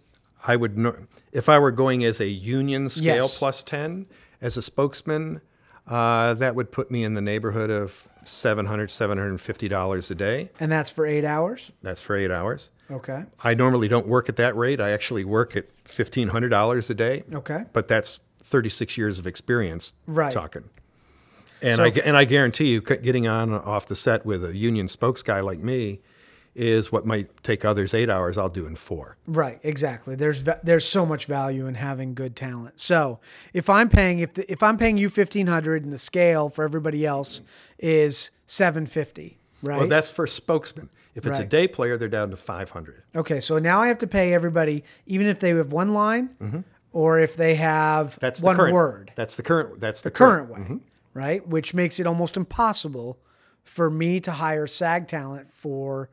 I would know if I were going as a union scale Yes. plus 10 as a spokesman, uh, that would put me in the neighborhood of $700, $750 a day. And that's for eight hours. That's for eight hours. Okay. I normally don't work at that rate. I actually work at fifteen hundred dollars a day. Okay. but that's thirty six years of experience. Right. talking. And So I and I guarantee you, getting on and off the set with a union spokes guy like me is what might take others eight hours. I'll do in four. Right. Exactly. There's there's so much value in having good talent. So if I'm paying if the, if I'm paying you fifteen hundred and the scale for everybody else is seven fifty, right? Well, that's for spokesman. If it's a day player, they're down to five hundred. okay. So now I have to pay everybody, even if they have one line, or if they have Mm-hmm. That's the one current word. That's the current. That's the, the current way, Mm-hmm. right? Which makes it almost impossible for me to hire SAG talent for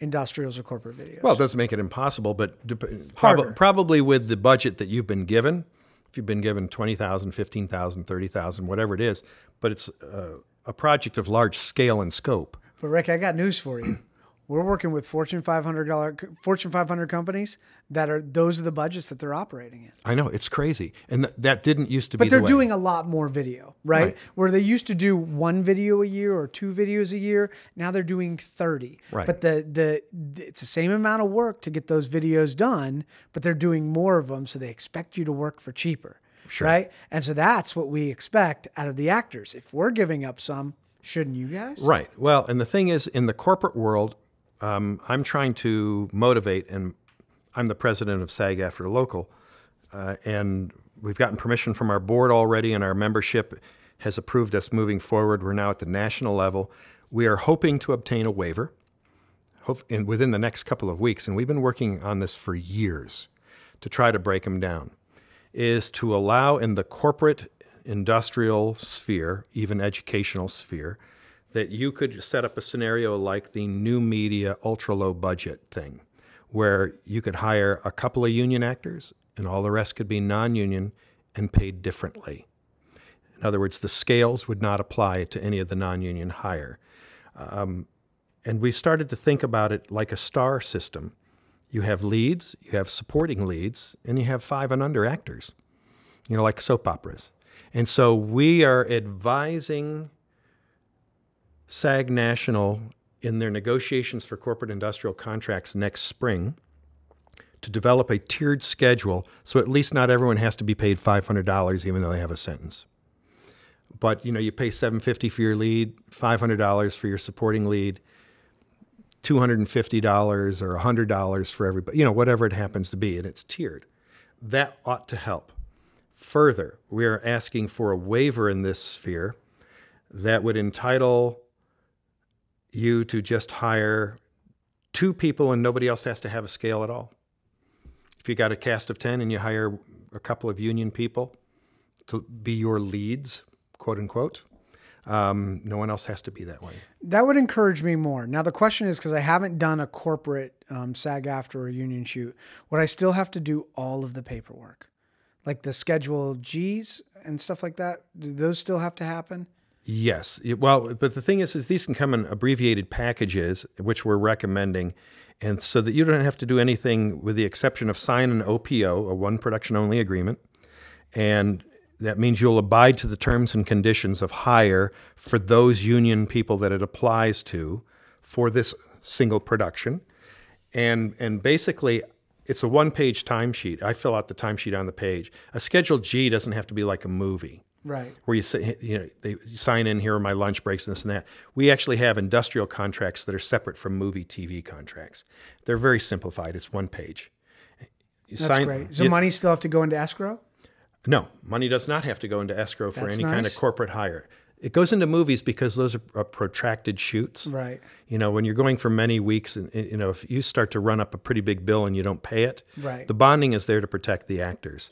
industrials or corporate videos. Well, it doesn't make it impossible, but dep- prob- probably with the budget that you've been given, if you've been given 20,000, 15,000, 30,000, whatever it is, but it's uh, a project of large scale and scope. but Rick, I got news for you. We're working with Fortune 500 Fortune 500 companies that are those are the budgets that they're operating in. I know it's crazy, and th- that didn't used to But be. But they're the doing a lot more video, right? Right. Where they used to do one video a year or two videos a year, now they're doing 30. Right. But the the it's the same amount of work to get those videos done, but they're doing more of them so they expect you to work for cheaper. Right? And so that's what we expect out of the actors. If we're giving up some, shouldn't you guys? Right. Well, and the thing is, in the corporate world, um, I'm trying to motivate, and I'm the president of SAG AFTRA Local, uh, and we've gotten permission from our board already, and our membership has approved us moving forward. We're now at the national level. We are hoping to obtain a waiver hope, in, within the next couple of weeks, and we've been working on this for years to try to break them down, is to allow in the corporate industrial sphere, even educational sphere, that you could set up a scenario like the new media ultra low budget thing, where you could hire a couple of union actors and all the rest could be non union and paid differently. In other words, the scales would not apply to any of the non union hire. Um, and we started to think about it like a star system. You have leads, you have supporting leads, and you have five and under actors, you know, like soap operas. And so we are advising SAG National in their negotiations for corporate industrial contracts next spring to develop a tiered schedule so at least not everyone has to be paid $500 even though they have a sentence. But you know, you pay 750 for your lead, $500 for your supporting lead, $250 or $100 for everybody, you know, whatever it happens to be, and it's tiered. That ought to help. Further, we are asking for a waiver in this sphere that would entitle you to just hire two people and nobody else has to have a scale at all. If you got a cast of 10 and you hire a couple of union people to be your leads, quote unquote, um, no one else has to be that way. That would encourage me more. Now the question is because I haven't done a corporate um, SAG AFTRA or union shoot, would I still have to do all of the paperwork, like the Schedule G's and stuff like that? Do those still have to happen? Yes. Well, but the thing is, is these can come in abbreviated packages, which we're recommending, and so that you don't have to do anything with the exception of sign an OPO, a one production only agreement, and that means you'll abide to the terms and conditions of hire for those union people that it applies to for this single production. And and basically it's a one-page timesheet. I fill out the timesheet on the page. A Schedule G doesn't have to be like a movie Right. where you say, you know, they sign in here are my lunch breaks and this and that. We actually have industrial contracts that are separate from movie TV contracts. They're very simplified. It's one page. You That's great. So you- money still have to go into escrow? No, money does not have to go into escrow for That's any kind of corporate hire. It goes into movies because those are uh, protracted shoots. Right. You know, when you're going for many weeks, and and, you know, if you start to run up a pretty big bill and you don't pay it, Right. the bonding is there to protect the actors.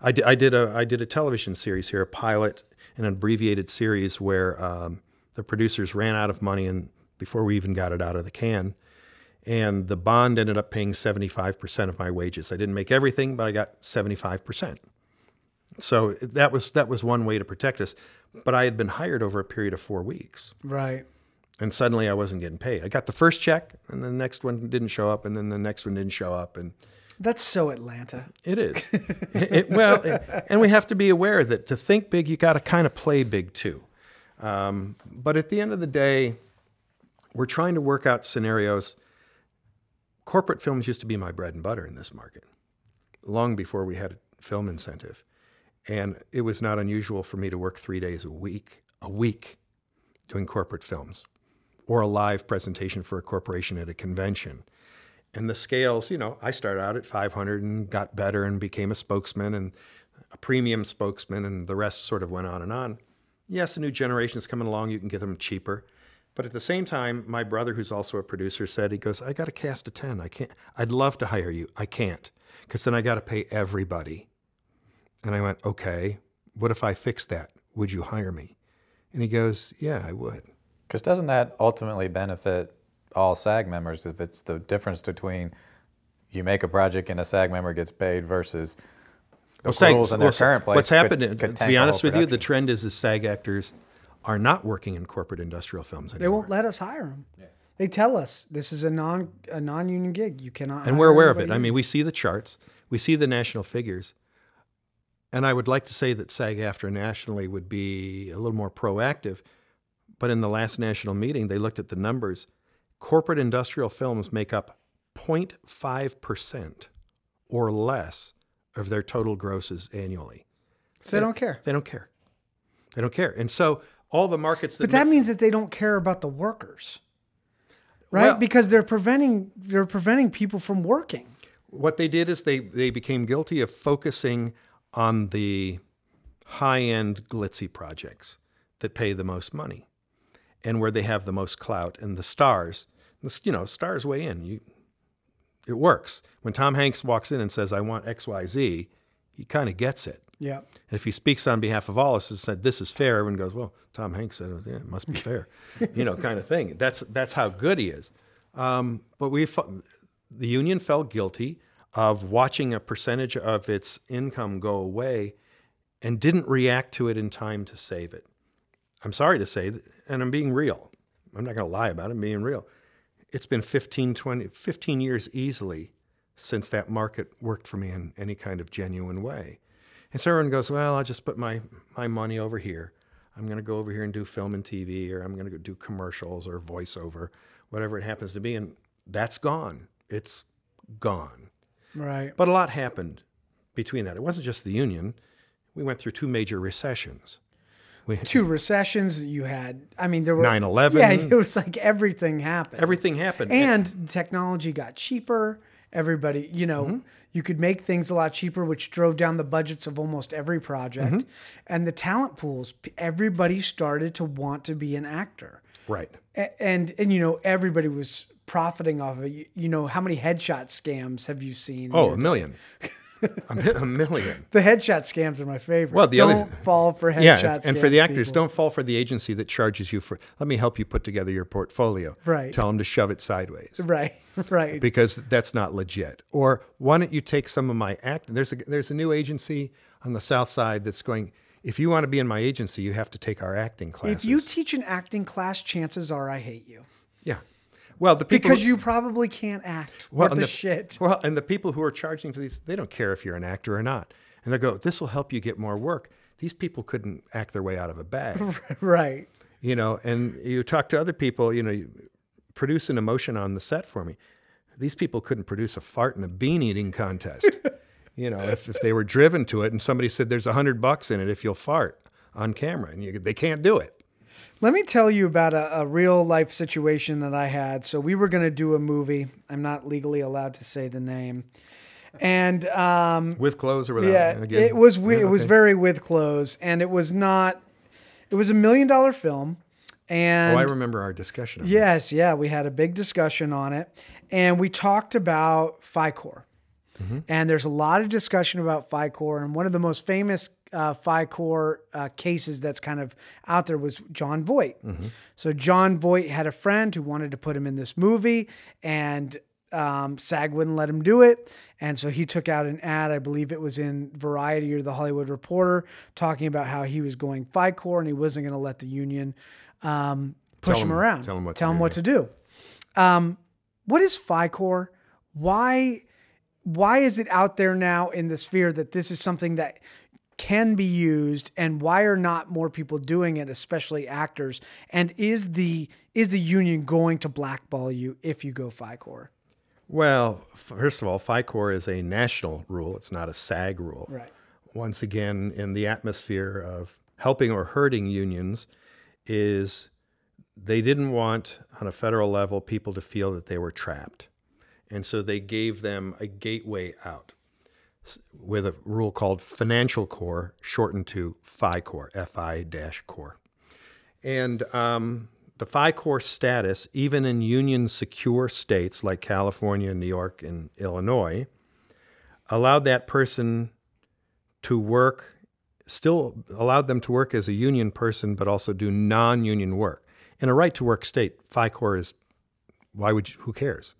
I did, did a I did a television series here, a pilot, an abbreviated series where um, the producers ran out of money and before we even got it out of the can, and the bond ended up paying 75% of my wages. I didn't make everything, but I got 75%. So that was that was one way to protect us. But I had been hired over a period of four weeks Right. and suddenly I wasn't getting paid. I got the first check, and the next one didn't show up, and then the next one didn't show up, and That's so Atlanta. it is. It- well, and we have to be aware that to think big, you got to kind of play big too. Um, but at the end of the day, we're trying to work out scenarios. Corporate films used to be my bread and butter in this market, long before we had a film incentive, and it was not unusual for me to work three days a week, a week, doing corporate films, or a live presentation for a corporation at a convention and the scales, you know, I started out at 500 and got better and became a spokesman and a premium spokesman, and the rest sort of went on and on. Yes, a new generation is coming along, you can get them cheaper. But at the same time, my brother, who's also a producer, said, he goes, I got a cast of 10. I can't, I'd love to hire you. I can't, because then I got to pay everybody. And I went, okay, what if I fix that? Would you hire me? And he goes, yeah, I would. Because doesn't that ultimately benefit all SAG members if it's the difference between you make a project and a SAG member gets paid versus the Well, SAG- rules in their well, current place? What's could- happened, could to be honest with you, the trend is, is SAG actors are not working in corporate industrial films anymore. They won't let us hire them. They tell us this is a non a non union gig. You cannot. and we're aware of it. anybody I mean, we see the charts, we see the national figures, and I would like to say that SAG AFTRA nationally would be a little more proactive, but in the last national meeting, they looked at the numbers. Corporate industrial films make up 0.5 percent or less of their total grosses annually. so they don't care. They don't care. They don't care, and so all the markets that But that ma- means that they don't care about the workers, right? Well- because they're preventing they're preventing people from working. what they did is they they became guilty of focusing on the high-end glitzy projects that pay the most money and where they have the most clout and the stars you know stars weigh in. You it works. When tom hanks walks in and says i want xyz he kind of gets it. Yeah. and if he speaks on behalf of all of us and said this is fair everyone goes well tom hanks said yeah, it must be fair you know kind of thing. That's that's how good he is. Um, but we the union felt guilty of watching a percentage of its income go away and didn't react to it in time to save it. I'm sorry to say, that, and I'm being real. I'm not going to lie about it, I'm being real. It's been 15, 20, 15 years easily since that market worked for me in any kind of genuine way. And so everyone goes, well, I'll just put my, my money over here. I'm going to go over here and do film and TV, or I'm going to go do commercials or voiceover, whatever it happens to be. And that's gone. It's gone. Right. But a lot happened between that. It wasn't just the union. We went through two major recessions. We, Two recessions you had. I mean, there were 9/11. Yeah, it was like everything happened. Everything happened. and technology got cheaper. Everybody, you know, Mm-hmm. you could make things a lot cheaper, which drove down the budgets of almost every project. Mm-hmm. And the talent pools, everybody started to want to be an actor. right. A- And and you know, everybody was profiting off of it. You, you know, how many headshot scams have you seen? Oh, a million. a, a million. the headshot scams are my favorite. Well, the don't other- fall for headshot Yeah, and, and for the actors, people. don't fall for the agency that charges you for. Let me help you put together your portfolio. Right. Tell them to shove it sideways Right, right. because that's not legit. Or why don't you take some of my act? There's a there's a new agency on the south side that's going. If you want to be in my agency, you have to take our acting class. If you teach an acting class, chances are I hate you yeah. Well, the people because you probably can't act. Well, What the, shit? Well, and the people who are charging for these, they don't care if you're an actor or not. And they go, this will help you get more work. These people couldn't act their way out of a bag, right. you know. And you talk to other people, you know, you produce an emotion on the set for me. These people couldn't produce a fart in a bean eating contest. you know, if, if they were driven to it and somebody said, there's a hundred bucks in it if you'll fart on camera, and you, they can't do it. Let me tell you about a, a real life situation that I had. So we were going to do a movie. I'm not legally allowed to say the name, and um, With clothes or without. yeah, Again, it was wi- yeah, it was very with clothes, and it was not. It was a million dollar film, and Oh, I remember our discussion. On this. Yes, yeah, we had a big discussion on it, and we talked about FICOR. And there's a lot of discussion about FICOR, and one of the most famous uh, FICOR uh, cases that's kind of out there was Jon Voight. So Jon Voight had a friend who wanted to put him in this movie, and um, SAG wouldn't let him do it. And so he took out an ad, I believe it was in Variety or the Hollywood Reporter, talking about how he was going FICOR and he wasn't going to let the union um, push him him- around, tell him what to tell him do, what to do. Um, what is FICOR? Why why is it out there now in the sphere that this is something that can be used and why are not more people doing it especially actors and is the is the union going to blackball you if you go FICOR Well, first of all, FICOR is a national rule. It's not a SAG rule. right Once again, in the atmosphere of helping or hurting unions, is they didn't want on a federal level people to feel that they were trapped. And so they gave them a gateway out with a rule called financial core, shortened to FICOR, F-I-core. And um, the FICOR status, even in union secure states like California, New York, and Illinois, allowed that person to work, still allowed them to work as a union person, but also do non union work. In a right to work state, FICOR is, why would you, who cares?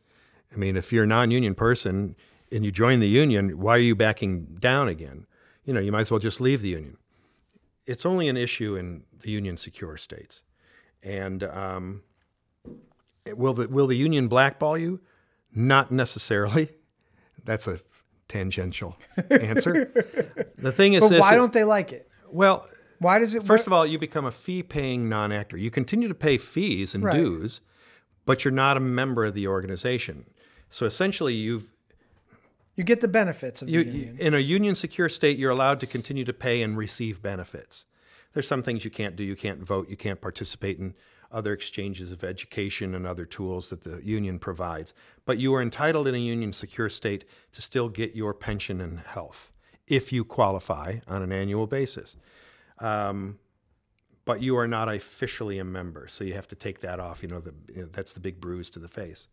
I mean, if you're a non union person and you join the union, why are you backing down again? You know, you might as well just leave the union. It's only an issue in the union secure states. And um, Will the will the union blackball you? Not necessarily. That's a tangential answer. the thing is, But this, why don't they like it? well? Why does it? First of all, you become a fee-paying non-actor. You continue to pay fees and Right. dues, but you're not a member of the organization. So essentially, you've you get the benefits of the union. in a union secure state, you're allowed to continue to pay and receive benefits. There's some things you can't do. You can't vote. You can't participate in other exchanges of education and other tools that the union provides. But you are entitled in a union secure state to still get your pension and health if you qualify on an annual basis. Um, but you are not officially a member, so you have to take that off. You know, the, you know, that's the big bruise to the face.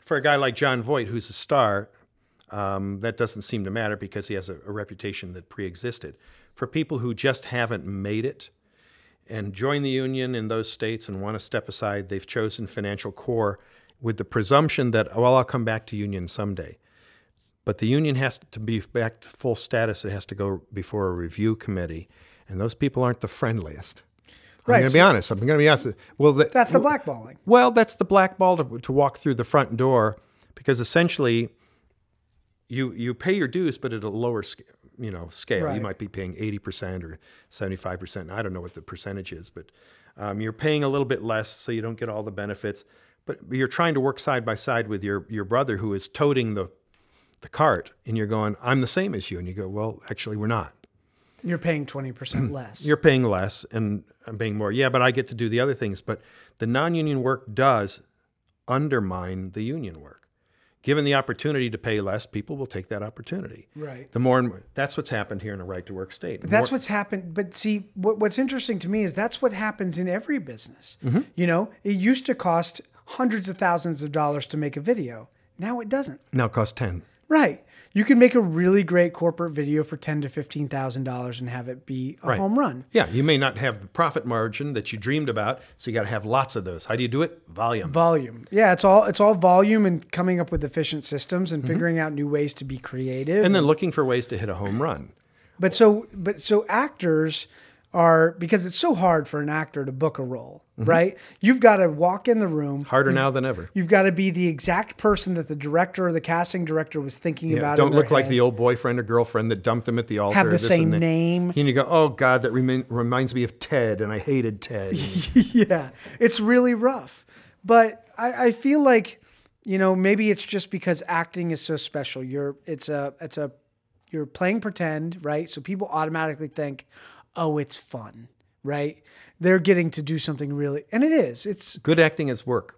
For a guy like Jon Voight, who's a star, um, that doesn't seem to matter because he has a, a reputation that pre-existed. For people who just haven't made it and join the union in those states and want to step aside, they've chosen financial core with the presumption that, well, I'll come back to union someday. But the union has to be back to full status. It has to go before a review committee, and those people aren't the friendliest. I'm Right, going to be honest. I'm going to be honest. Well, the, That's the blackballing. well, that's the blackball to, to walk through the front door because essentially you you pay your dues, but at a lower sc- you know scale. Right. You might be paying eighty percent or seventy five percent. I don't know what the percentage is, but um, you're paying a little bit less, so you don't get all the benefits. But you're trying to work side by side with your your brother who is toting the the cart, and you're going, "I'm the same as you," and you go, "Well, actually, we're not." You're paying twenty percent less. You're paying less and I'm paying more. Yeah, but I get to do the other things. But the non union work does undermine the union work. Given the opportunity to pay less, people will take that opportunity. Right. The more, that's what's happened here in a right to work state. That's More- what's happened. But see, what, what's interesting to me is that's what happens in every business. Mm-hmm. You know, it used to cost hundreds of thousands of dollars to make a video. Now it doesn't. now it costs 10. Right. You can make a really great corporate video for ten to fifteen thousand dollars and have it be a Right. home run. Yeah, you may not have the profit margin that you dreamed about, so you got to have lots of those. How do you do it? Volume. Volume. Yeah, it's all it's all volume and coming up with efficient systems Mm-hmm. and figuring out new ways to be creative. and then looking for ways to hit a home run. But so but so actors are because it's so hard for an actor to book a role, Mm-hmm. right? You've got to walk in the room. Harder now than ever. You've got to be the exact person that the director or the casting director was thinking Yeah, about. don't look like head. the old boyfriend or girlfriend that dumped him at the altar. Have the same and name. And you go, oh God, that remi- reminds me of Ted, and I hated Ted. yeah, it's really rough. But I, I feel like, you know, maybe it's just because acting is so special. You're it's a it's a you're playing pretend, right? So people automatically think, oh, it's fun, right? They're getting to do something really, and it is. It's Good acting is work.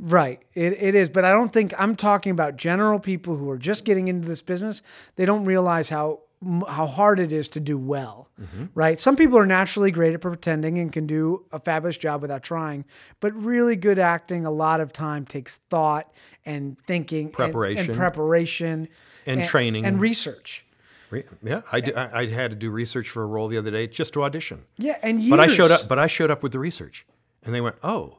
Right. It, it is. But I don't think I'm talking about general people who are just getting into this business. They don't realize how how hard it is to do well. Mm-hmm. Right. Some people are naturally great at pretending and can do a fabulous job without trying. But really good acting, a lot of time takes thought and thinking, and- Preparation. and, preparation, And training. and research. Yeah, I, do, I, I had to do research for a role the other day just to audition. Yeah, and years. But I showed up. But I showed up with the research, and they went, "Oh,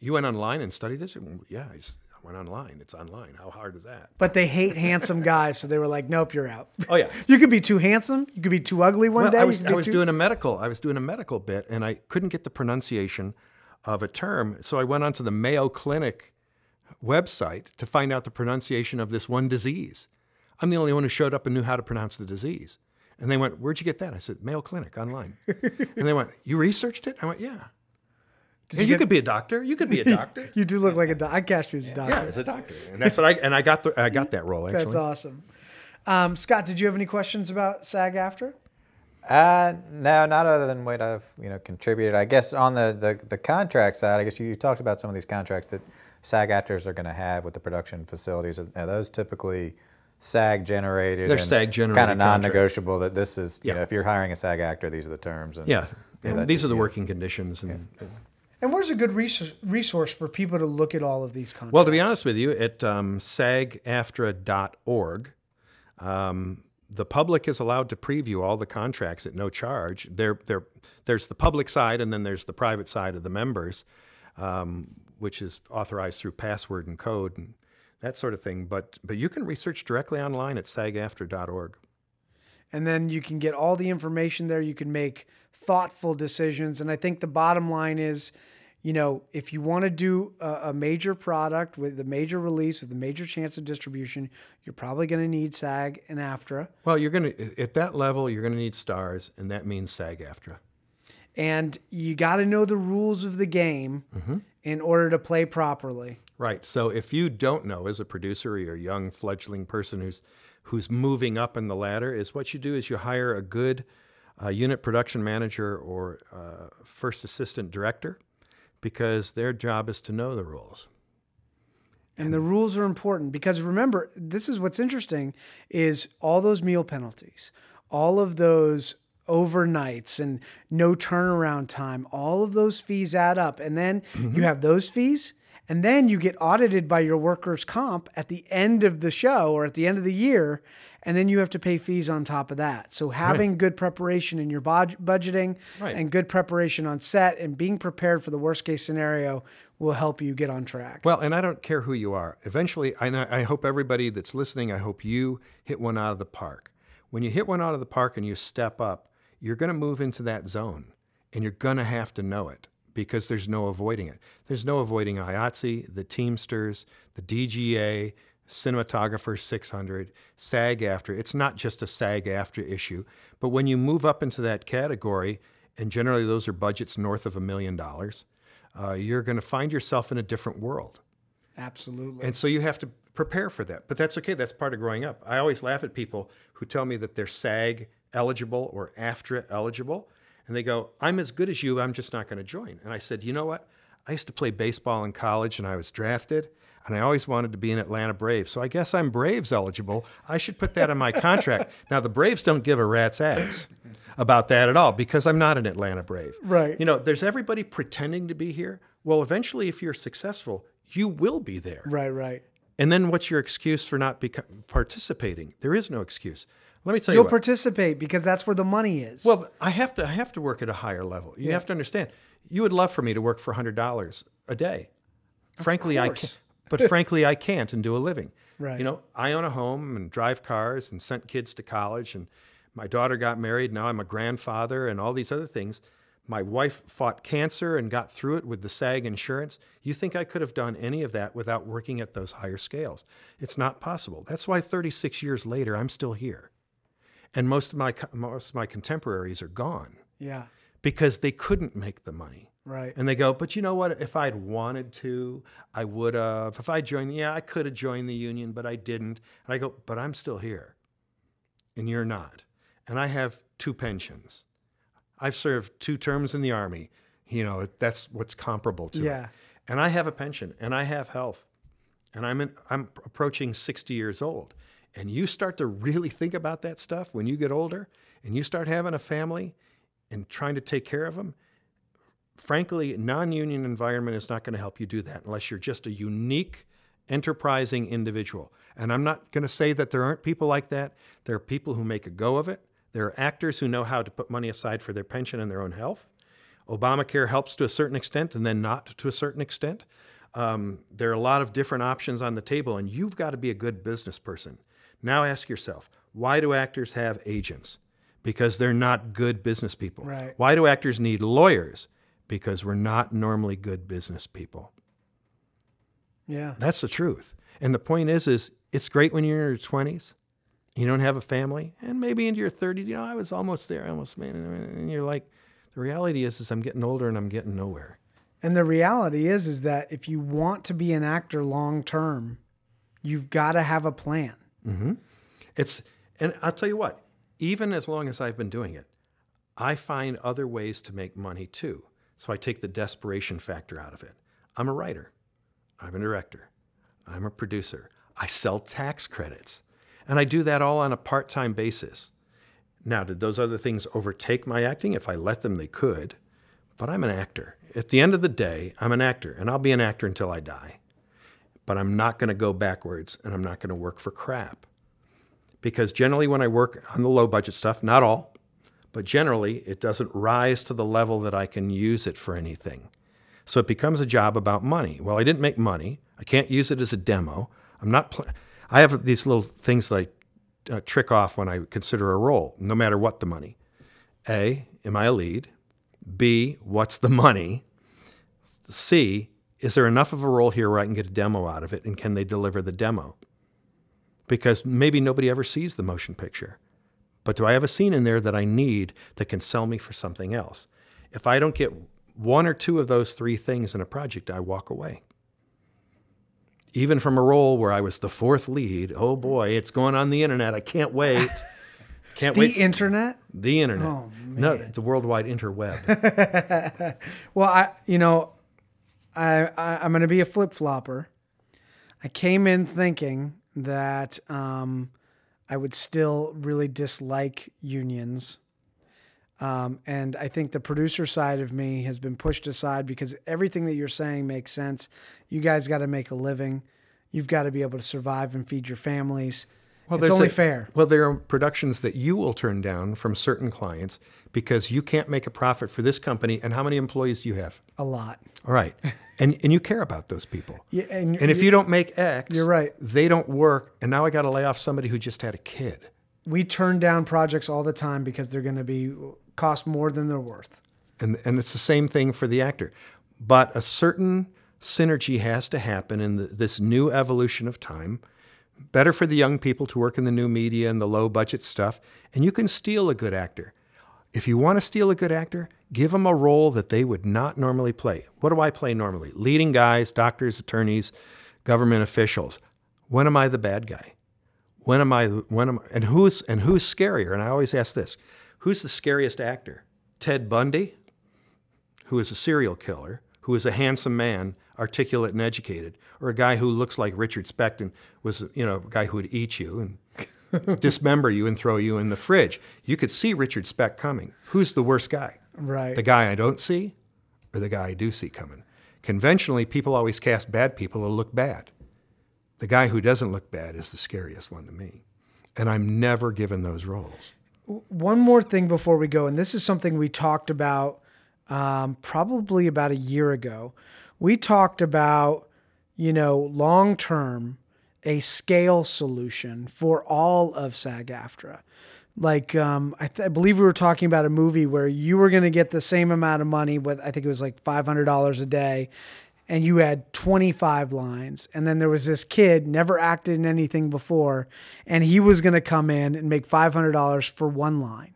you went online and studied this?" "Well, Yeah, I, went online. It's online. How hard is that? But they hate handsome guys, so they were like, "Nope, you're out." Oh yeah. You could be too handsome. You could be too ugly one Well, day. I was I was too- doing a medical. I was doing a medical bit, and I couldn't get the pronunciation of a term, so I went onto the Mayo Clinic website to find out the pronunciation of this one disease. I'm the only one who showed up and knew how to pronounce the disease. And they went, "Where'd you get that?" I said, "Mayo Clinic online." and they went, "You researched it?" I went, "Yeah." Did and you you, get- could be a doctor. You could be a doctor. You do look like a doc. I cast you as a doctor. yeah, as a doctor. And that's what I and I got the I got that role actually. That's awesome. Um, Scott, did you have any questions about SAG AFTRA? Uh, no, not other than what I've you know contributed. I guess on the, the, the contract side, I guess you, you talked about some of these contracts that SAG actors are going to have with the production facilities. Are those typically SAG generated? They're and SAG-generated Kind of non-negotiable. That this is you Yeah. know if you're hiring a SAG actor, these are the terms. And, Yeah. Yeah, And these are the yeah. working conditions and And where's a good resource, resource for people to look at all of these contracts? Well, to be honest with you, at um, sagaftra.org, um, the public is allowed to preview all the contracts at no charge. There, there, there's the public side, and then there's the private side of the members, um, which is authorized through password and code and that sort of thing. But, but you can research directly online at sagaftra.org. and then you can get all the information there. You can make thoughtful decisions. And I think the bottom line is, you know, if you want to do a, a major product with a major release with a major chance of distribution, you're probably going to need SAG and AFTRA. Well, you're going to, at that level, you're going to need stars, and that means SAG AFTRA. And you got to know the rules of the game mm-hmm. in order to play properly. Right. So if you don't know as a producer or you're a young fledgling person who's who's moving up in the ladder, is what you do is you hire a good uh, unit production manager or uh, first assistant director because their job is to know the rules. And the rules are important because remember, this is what's interesting is all those meal penalties, all of those overnights and no turnaround time, all of those fees add up. And then you have those fees and then you get audited by your workers comp at the end of the show or at the end of the year and then you have to pay fees on top of that. So having good preparation in your bud- budgeting Right. and good preparation on set and being prepared for the worst case scenario will help you get on track. Well, and I don't care who you are. Eventually, I, I hope everybody that's listening, I hope you hit one out of the park. When you hit one out of the park and you step up, you're going to move into that zone and you're going to have to know it because there's no avoiding it. There's no avoiding IATSE, the Teamsters, the DGA, Cinematographer 600, SAG AFTRA. It's not just a SAG AFTRA issue, but when you move up into that category, and generally those are budgets north of a million dollars, uh, you're going to find yourself in a different world. Absolutely. And so you have to prepare for that. But that's okay. That's part of growing up. I always laugh at people who tell me that they're SAG eligible or AFTRA eligible. And they go, I'm as good as you. I'm just not going to join. And I said, you know what? I used to play baseball in college and I was drafted. And I always wanted to be an Atlanta Brave. So I guess I'm Braves eligible. I should put that in my contract. now, the Braves don't give a rat's ass about that at all because I'm not an Atlanta Brave. Right. You know, there's everybody pretending to be here. Well, eventually, if you're successful, you will be there. right, right. And then what's your excuse for not beco- participating? There is no excuse. Let me tell You'll you what. participate because that's where the money is. well, I have to I have to work at a higher level. You have to understand. You would love for me to work for $100 a day. frankly, I course. can't. But frankly, I can't and do a living. Right. You know, I own a home and drive cars and sent kids to college and my daughter got married. Now I'm a grandfather and all these other things. My wife fought cancer and got through it with the SAG insurance. You think I could have done any of that without working at those higher scales? It's not possible. That's why 36 years later, I'm still here. And most of my most of my contemporaries are gone yeah, because they couldn't make the money. right. And they go, but you know what? If I'd wanted to, I would have. If I joined, yeah, I could have joined the union, but I didn't. And I go, but I'm still here, and you're not. And I have two pensions. I've served two terms in the army. You know, that's what's comparable to Yeah. it. And I have a pension, and I have health, and I'm in, I'm approaching 60 years old. And you start to really think about that stuff when you get older, and you start having a family, and trying to take care of them frankly, non-union environment is not going to help you do that unless you're just a unique, enterprising individual. And I'm not going to say that there aren't people like that. There are people who make a go of it. There are actors who know how to put money aside for their pension and their own health. Obamacare helps to a certain extent and then not to a certain extent. Um, there are a lot of different options on the table, and you've got to be a good business person. Now ask yourself why do actors have agents? Because they're not good business people. Right. Why do actors need lawyers? Because we're not normally good business people. Yeah. That's the truth. And the point is, is it's great when you're in your twenties, you don't have a family, and maybe into your thirties. You know, I was almost there, I almost made it, and you're like, the reality is, is I'm getting older and I'm getting nowhere. And the reality is, is that if you want to be an actor long term, you've got to have a plan. Mm-hmm. It's, and I'll tell you what, even as long as I've been doing it, I find other ways to make money too. So I take the desperation factor out of it. I'm a writer, I'm a director, I'm a producer, I sell tax credits, and I do that all on a part time basis. Now, did those other things overtake my acting? If I let them, they could, but I'm an actor. At the end of the day, I'm an actor, and I'll be an actor until I die. But I'm not going to go backwards, and I'm not going to work for crap because generally when I work on the low budget stuff, not all, but generally it doesn't rise to the level that I can use it for anything. So it becomes a job about money. Well, I didn't make money. I can't use it as a demo. I'm not. Pl- I have these little things that I uh, trick off when I consider a role, no matter what the money. A, am I a lead? B, what's the money? see is there enough of a role here where I can get a demo out of it and can they deliver the demo? Because maybe nobody ever sees the motion picture. But do I have a scene in there that I need that can sell me for something else? If I don't get one or two of those three things in a project, I walk away. Even from a role where I was the fourth lead, oh boy, it's going on the internet. I can't wait. Can't The wait. The internet? the internet. Oh, no, the worldwide interweb. Well, I you know, I, I I'm gonna be a flip flopper. I came in thinking that um, I would still really dislike unions. Um, and I think the producer side of me has been pushed aside because everything that you're saying makes sense. You guys got to make a living. You've got to be able to survive and feed your families. It's there's only a- fair. Well, there are productions that you will turn down from certain clients because you can't make a profit for this company. And how many employees do you have? A lot. All right. And, and you care about those people. Yeah, and, And if you don't make X, You're right. They don't work. And now I got to lay off somebody who just had a kid. we turn down projects all the time because they're going to be cost more than they're worth. And, and it's the same thing for the actor. But a certain synergy has to happen in the, this new evolution of time. Better for the young people to work in the new media and the low budget stuff. And you can steal a good actor. If you want to steal a good actor, give them a role that they would not normally play. What do I play normally? Leading guys, doctors, attorneys, government officials. When am I the bad guy? When am I? When am? And who's and who's scarier? And I always ask this: Who's the scariest actor? Ted Bundy, who is a serial killer, who is a handsome man, articulate and educated, or a guy who looks like Richard Speck and was, you know, a guy who would eat you and dismember you and throw you in the fridge. You could see Richard Speck coming. Who's the worst guy? Right. The guy I don't see or the guy I do see coming? Conventionally, people always cast bad people who look bad. The guy who doesn't look bad is the scariest one to me. And I'm never given those roles. One more thing before we go, and this is something we talked about um, probably about a year ago. We talked about, you know, long term, a scale solution for all of SAG AFTRA. Like, um, I, th- I believe we were talking about a movie where you were going to get the same amount of money with, I think it was like $500 a day, and you had 25 lines. And then there was this kid, never acted in anything before, and he was going to come in and make $500 for one line.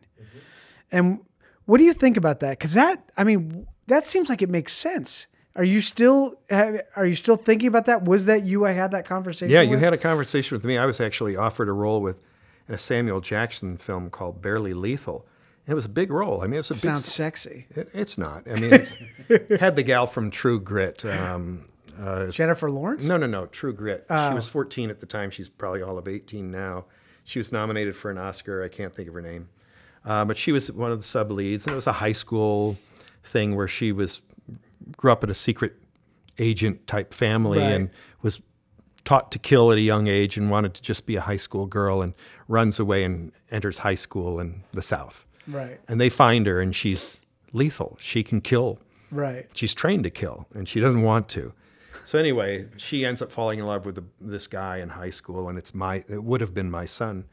And what do you think about that? Because that, I mean, that seems like it makes sense. Are you still are you still thinking about that? Was that you? I had that conversation. Yeah, you had a conversation with me. I was actually offered a role with in a Samuel Jackson film called Barely Lethal. It was a big role. I mean, it's a big. Sounds sexy. It, it's not. I mean, it had the gal from True Grit. Um, uh, Jennifer Lawrence. no, no, no. True Grit. She Oh. was 14 at the time. She's probably all of 18 now. She was nominated for an Oscar. I can't think of her name. Uh, but she was one of the sub leads. And it was a high school thing where she was grew up in a secret agent type family Right. and was taught to kill at a young age and wanted to just be a high school girl and runs away and enters high school in the South. Right. And they find her and she's lethal. She can kill Right. she's trained to kill and she doesn't want to so anyway she ends up falling in love with the, this guy in high school and it's my it would have been my son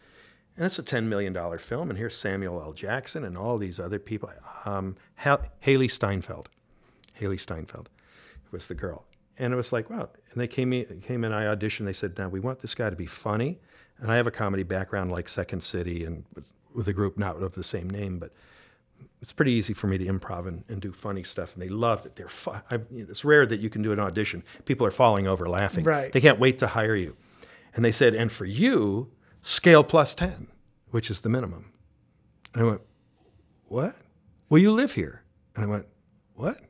and it's a $10 million film and here's samuel l jackson and all these other people um, ha- Hailee Steinfeld Hailee Steinfeld was the girl and it was like wow and they came in, came in i auditioned they said now we want this guy to be funny and i have a comedy background like second city and with, with a group not of the same name but it's pretty easy for me to improv and, and do funny stuff, and they loved it. They're fu- I, it's rare that you can do an audition. People are falling over laughing. Right. They can't wait to hire you. And they said, and for you, scale plus ten, which is the minimum. And I went, what? Well, you live here. And I went, what?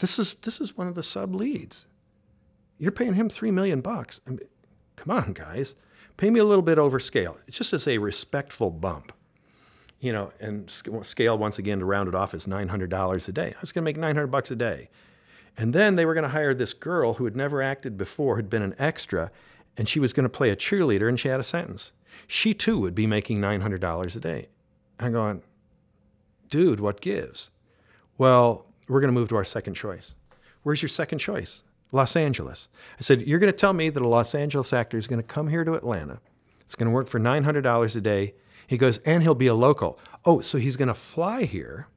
This is this is one of the sub leads. You're paying him three million bucks. I mean, come on, guys, pay me a little bit over scale, just as a respectful bump you know, and sc- scale once again to round it off is nine hundred dollars a day. I was going to make nine hundred bucks a day, and then they were going to hire this girl who had never acted before, had been an extra, and she was going to play a cheerleader, and she had a sentence. She too would be making nine hundred dollars a day. I'm going, dude, what gives? Well, we're going to move to our second choice. Where's your second choice? Los Angeles. I said, You're going to tell me that a Los Angeles actor is going to come here to Atlanta. It's going to work for $900 a day. He goes, and he'll be a local. Oh, so he's going to fly here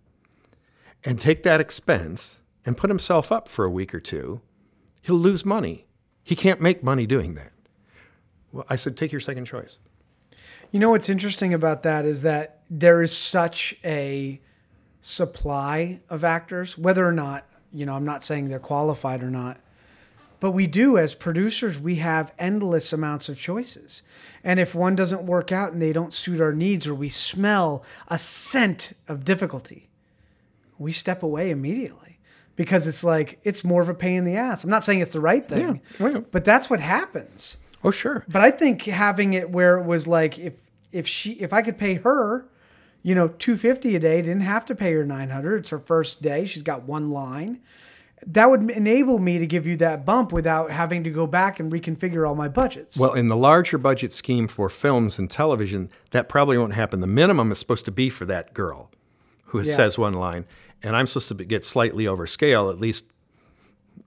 and take that expense and put himself up for a week or two, he'll lose money. He can't make money doing that. Well, I said, take your second choice. You know what's interesting about that is that there is such a supply of actors, whether or not, you know, I'm not saying they're qualified or not, but we do as producers, we have endless amounts of choices. And if one doesn't work out and they don't suit our needs or we smell a scent of difficulty, we step away immediately because it's like it's more of a pain in the ass. I'm not saying it's the right thing, Yeah, yeah. but that's what happens. Oh, sure. But I think having it where it was like if if she if I could pay her, you know, two fifty a day, didn't have to pay her nine hundred. It's her first day. She's got one line. That would enable me to give you that bump without having to go back and reconfigure all my budgets. Well, in the larger budget scheme for films and television, that probably won't happen. The minimum is supposed to be for that girl who Yeah. says one line, and I'm supposed to be- get slightly over scale, at least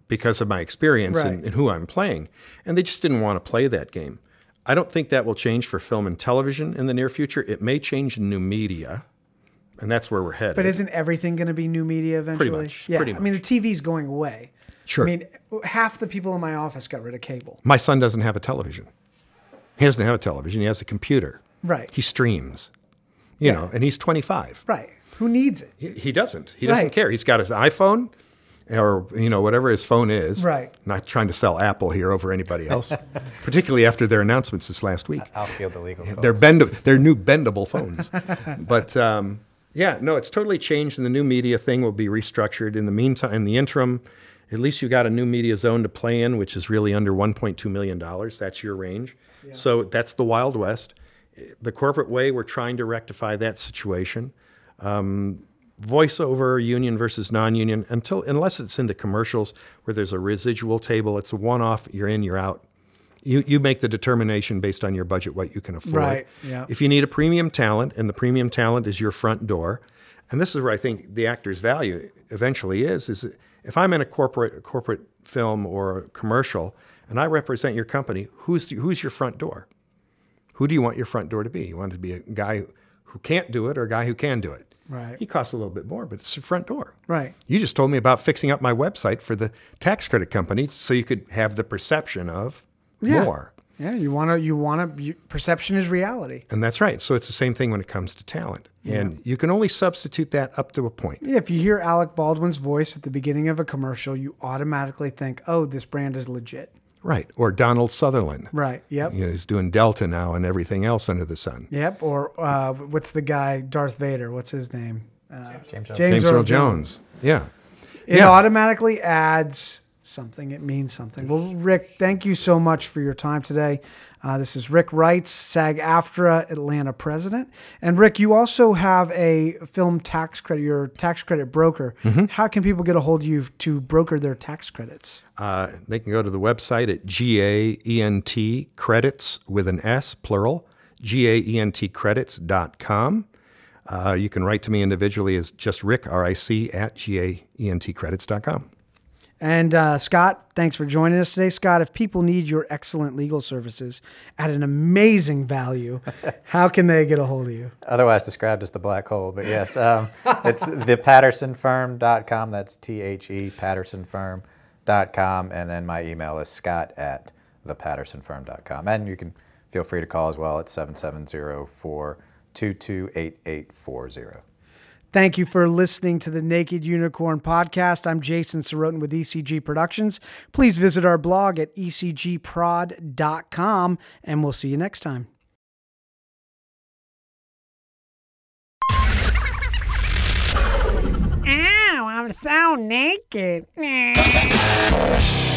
because of my experience Right. and, and who I'm playing. And they just didn't want to play that game. I don't think that will change for film and television in the near future. It may change in new media, and that's where we're headed. but isn't everything going to be new media eventually? Pretty much, Yeah. pretty I mean, the TV's going away. Sure. I mean, half the people in my office got rid of cable. my son doesn't have a television. He doesn't have a television. He has a computer. Right. He streams, you know, and he's 25. Right. Who needs it? He, he doesn't. He doesn't Right. care. He's got his iPhone or you know whatever his phone is. Right. Not trying to sell Apple here over anybody else, particularly after their announcements this last week. I'll field the legal. They're folks. bend they're new bendable phones. but um, yeah, no, it's totally changed, and the new media thing will be restructured. In the meantime, in the interim, at least you got a new media zone to play in, which is really under 1.2 million dollars. That's your range. So that's the Wild West. The corporate way, we're trying to rectify that situation. Um, voiceover union versus non-union until unless it's into commercials where there's a residual table it's a one-off you're in you're out. You you make the determination based on your budget what you can afford. Right, yeah. if you need a premium talent and the premium talent is your front door and this is where i think the actor's value eventually is is if i'm in a corporate corporate film or a commercial and i represent your company who's who's your front door? Who do you want your front door to be? You want it to be a guy who can't do it or a guy who can do it Right. he costs a little bit more, but it's the front door. Right. You just told me about fixing up my website for the tax credit company so you could have the perception of Yeah. more. Yeah. You want to. You want to. Perception is reality. And that's right. So it's the same thing when it comes to talent. And you can only substitute that up to a point. Yeah, if you hear Alec Baldwin's voice at the beginning of a commercial, you automatically think, "Oh, this brand is legit." Right. Or Donald Sutherland. Right. Yep. You know, he's doing Delta now and everything else under the sun. Yep. Or uh, what's the guy? Darth Vader. What's his name? Uh, James Earl James, James Earl Jones. Yeah. It Yeah. automatically adds something. It means something. Well, Rick, thank you so much for your time today. Uh, this is Rick Wrights, SAG AFTRA Atlanta president. And Rick, you also have a film tax credit, you're tax credit broker. How can people get a hold of you to broker their tax credits? Uh, they can go to the website at G-A-E-N-T credits with an S, plural, G-A-E-N-T credits.com. Uh, you can write to me individually as just Rick, R-I-C, at G-A-E-N-T credits.com. And uh, Scott, thanks for joining us today. Scott, if people need your excellent legal services at an amazing value, how can they get a hold of you? Otherwise described as the black hole, but yes, um, it's thepattersonfirm.com. That's T H E pattersonfirm.com. And then my email is scott at thepattersonfirm.com. And you can feel free to call as well at 770 422 8840. Thank you for listening to the Naked Unicorn podcast. I'm Jason Sorotin with ECG Productions. Please visit our blog at ecgprod.com and we'll see you next time. Ow, I'm so naked.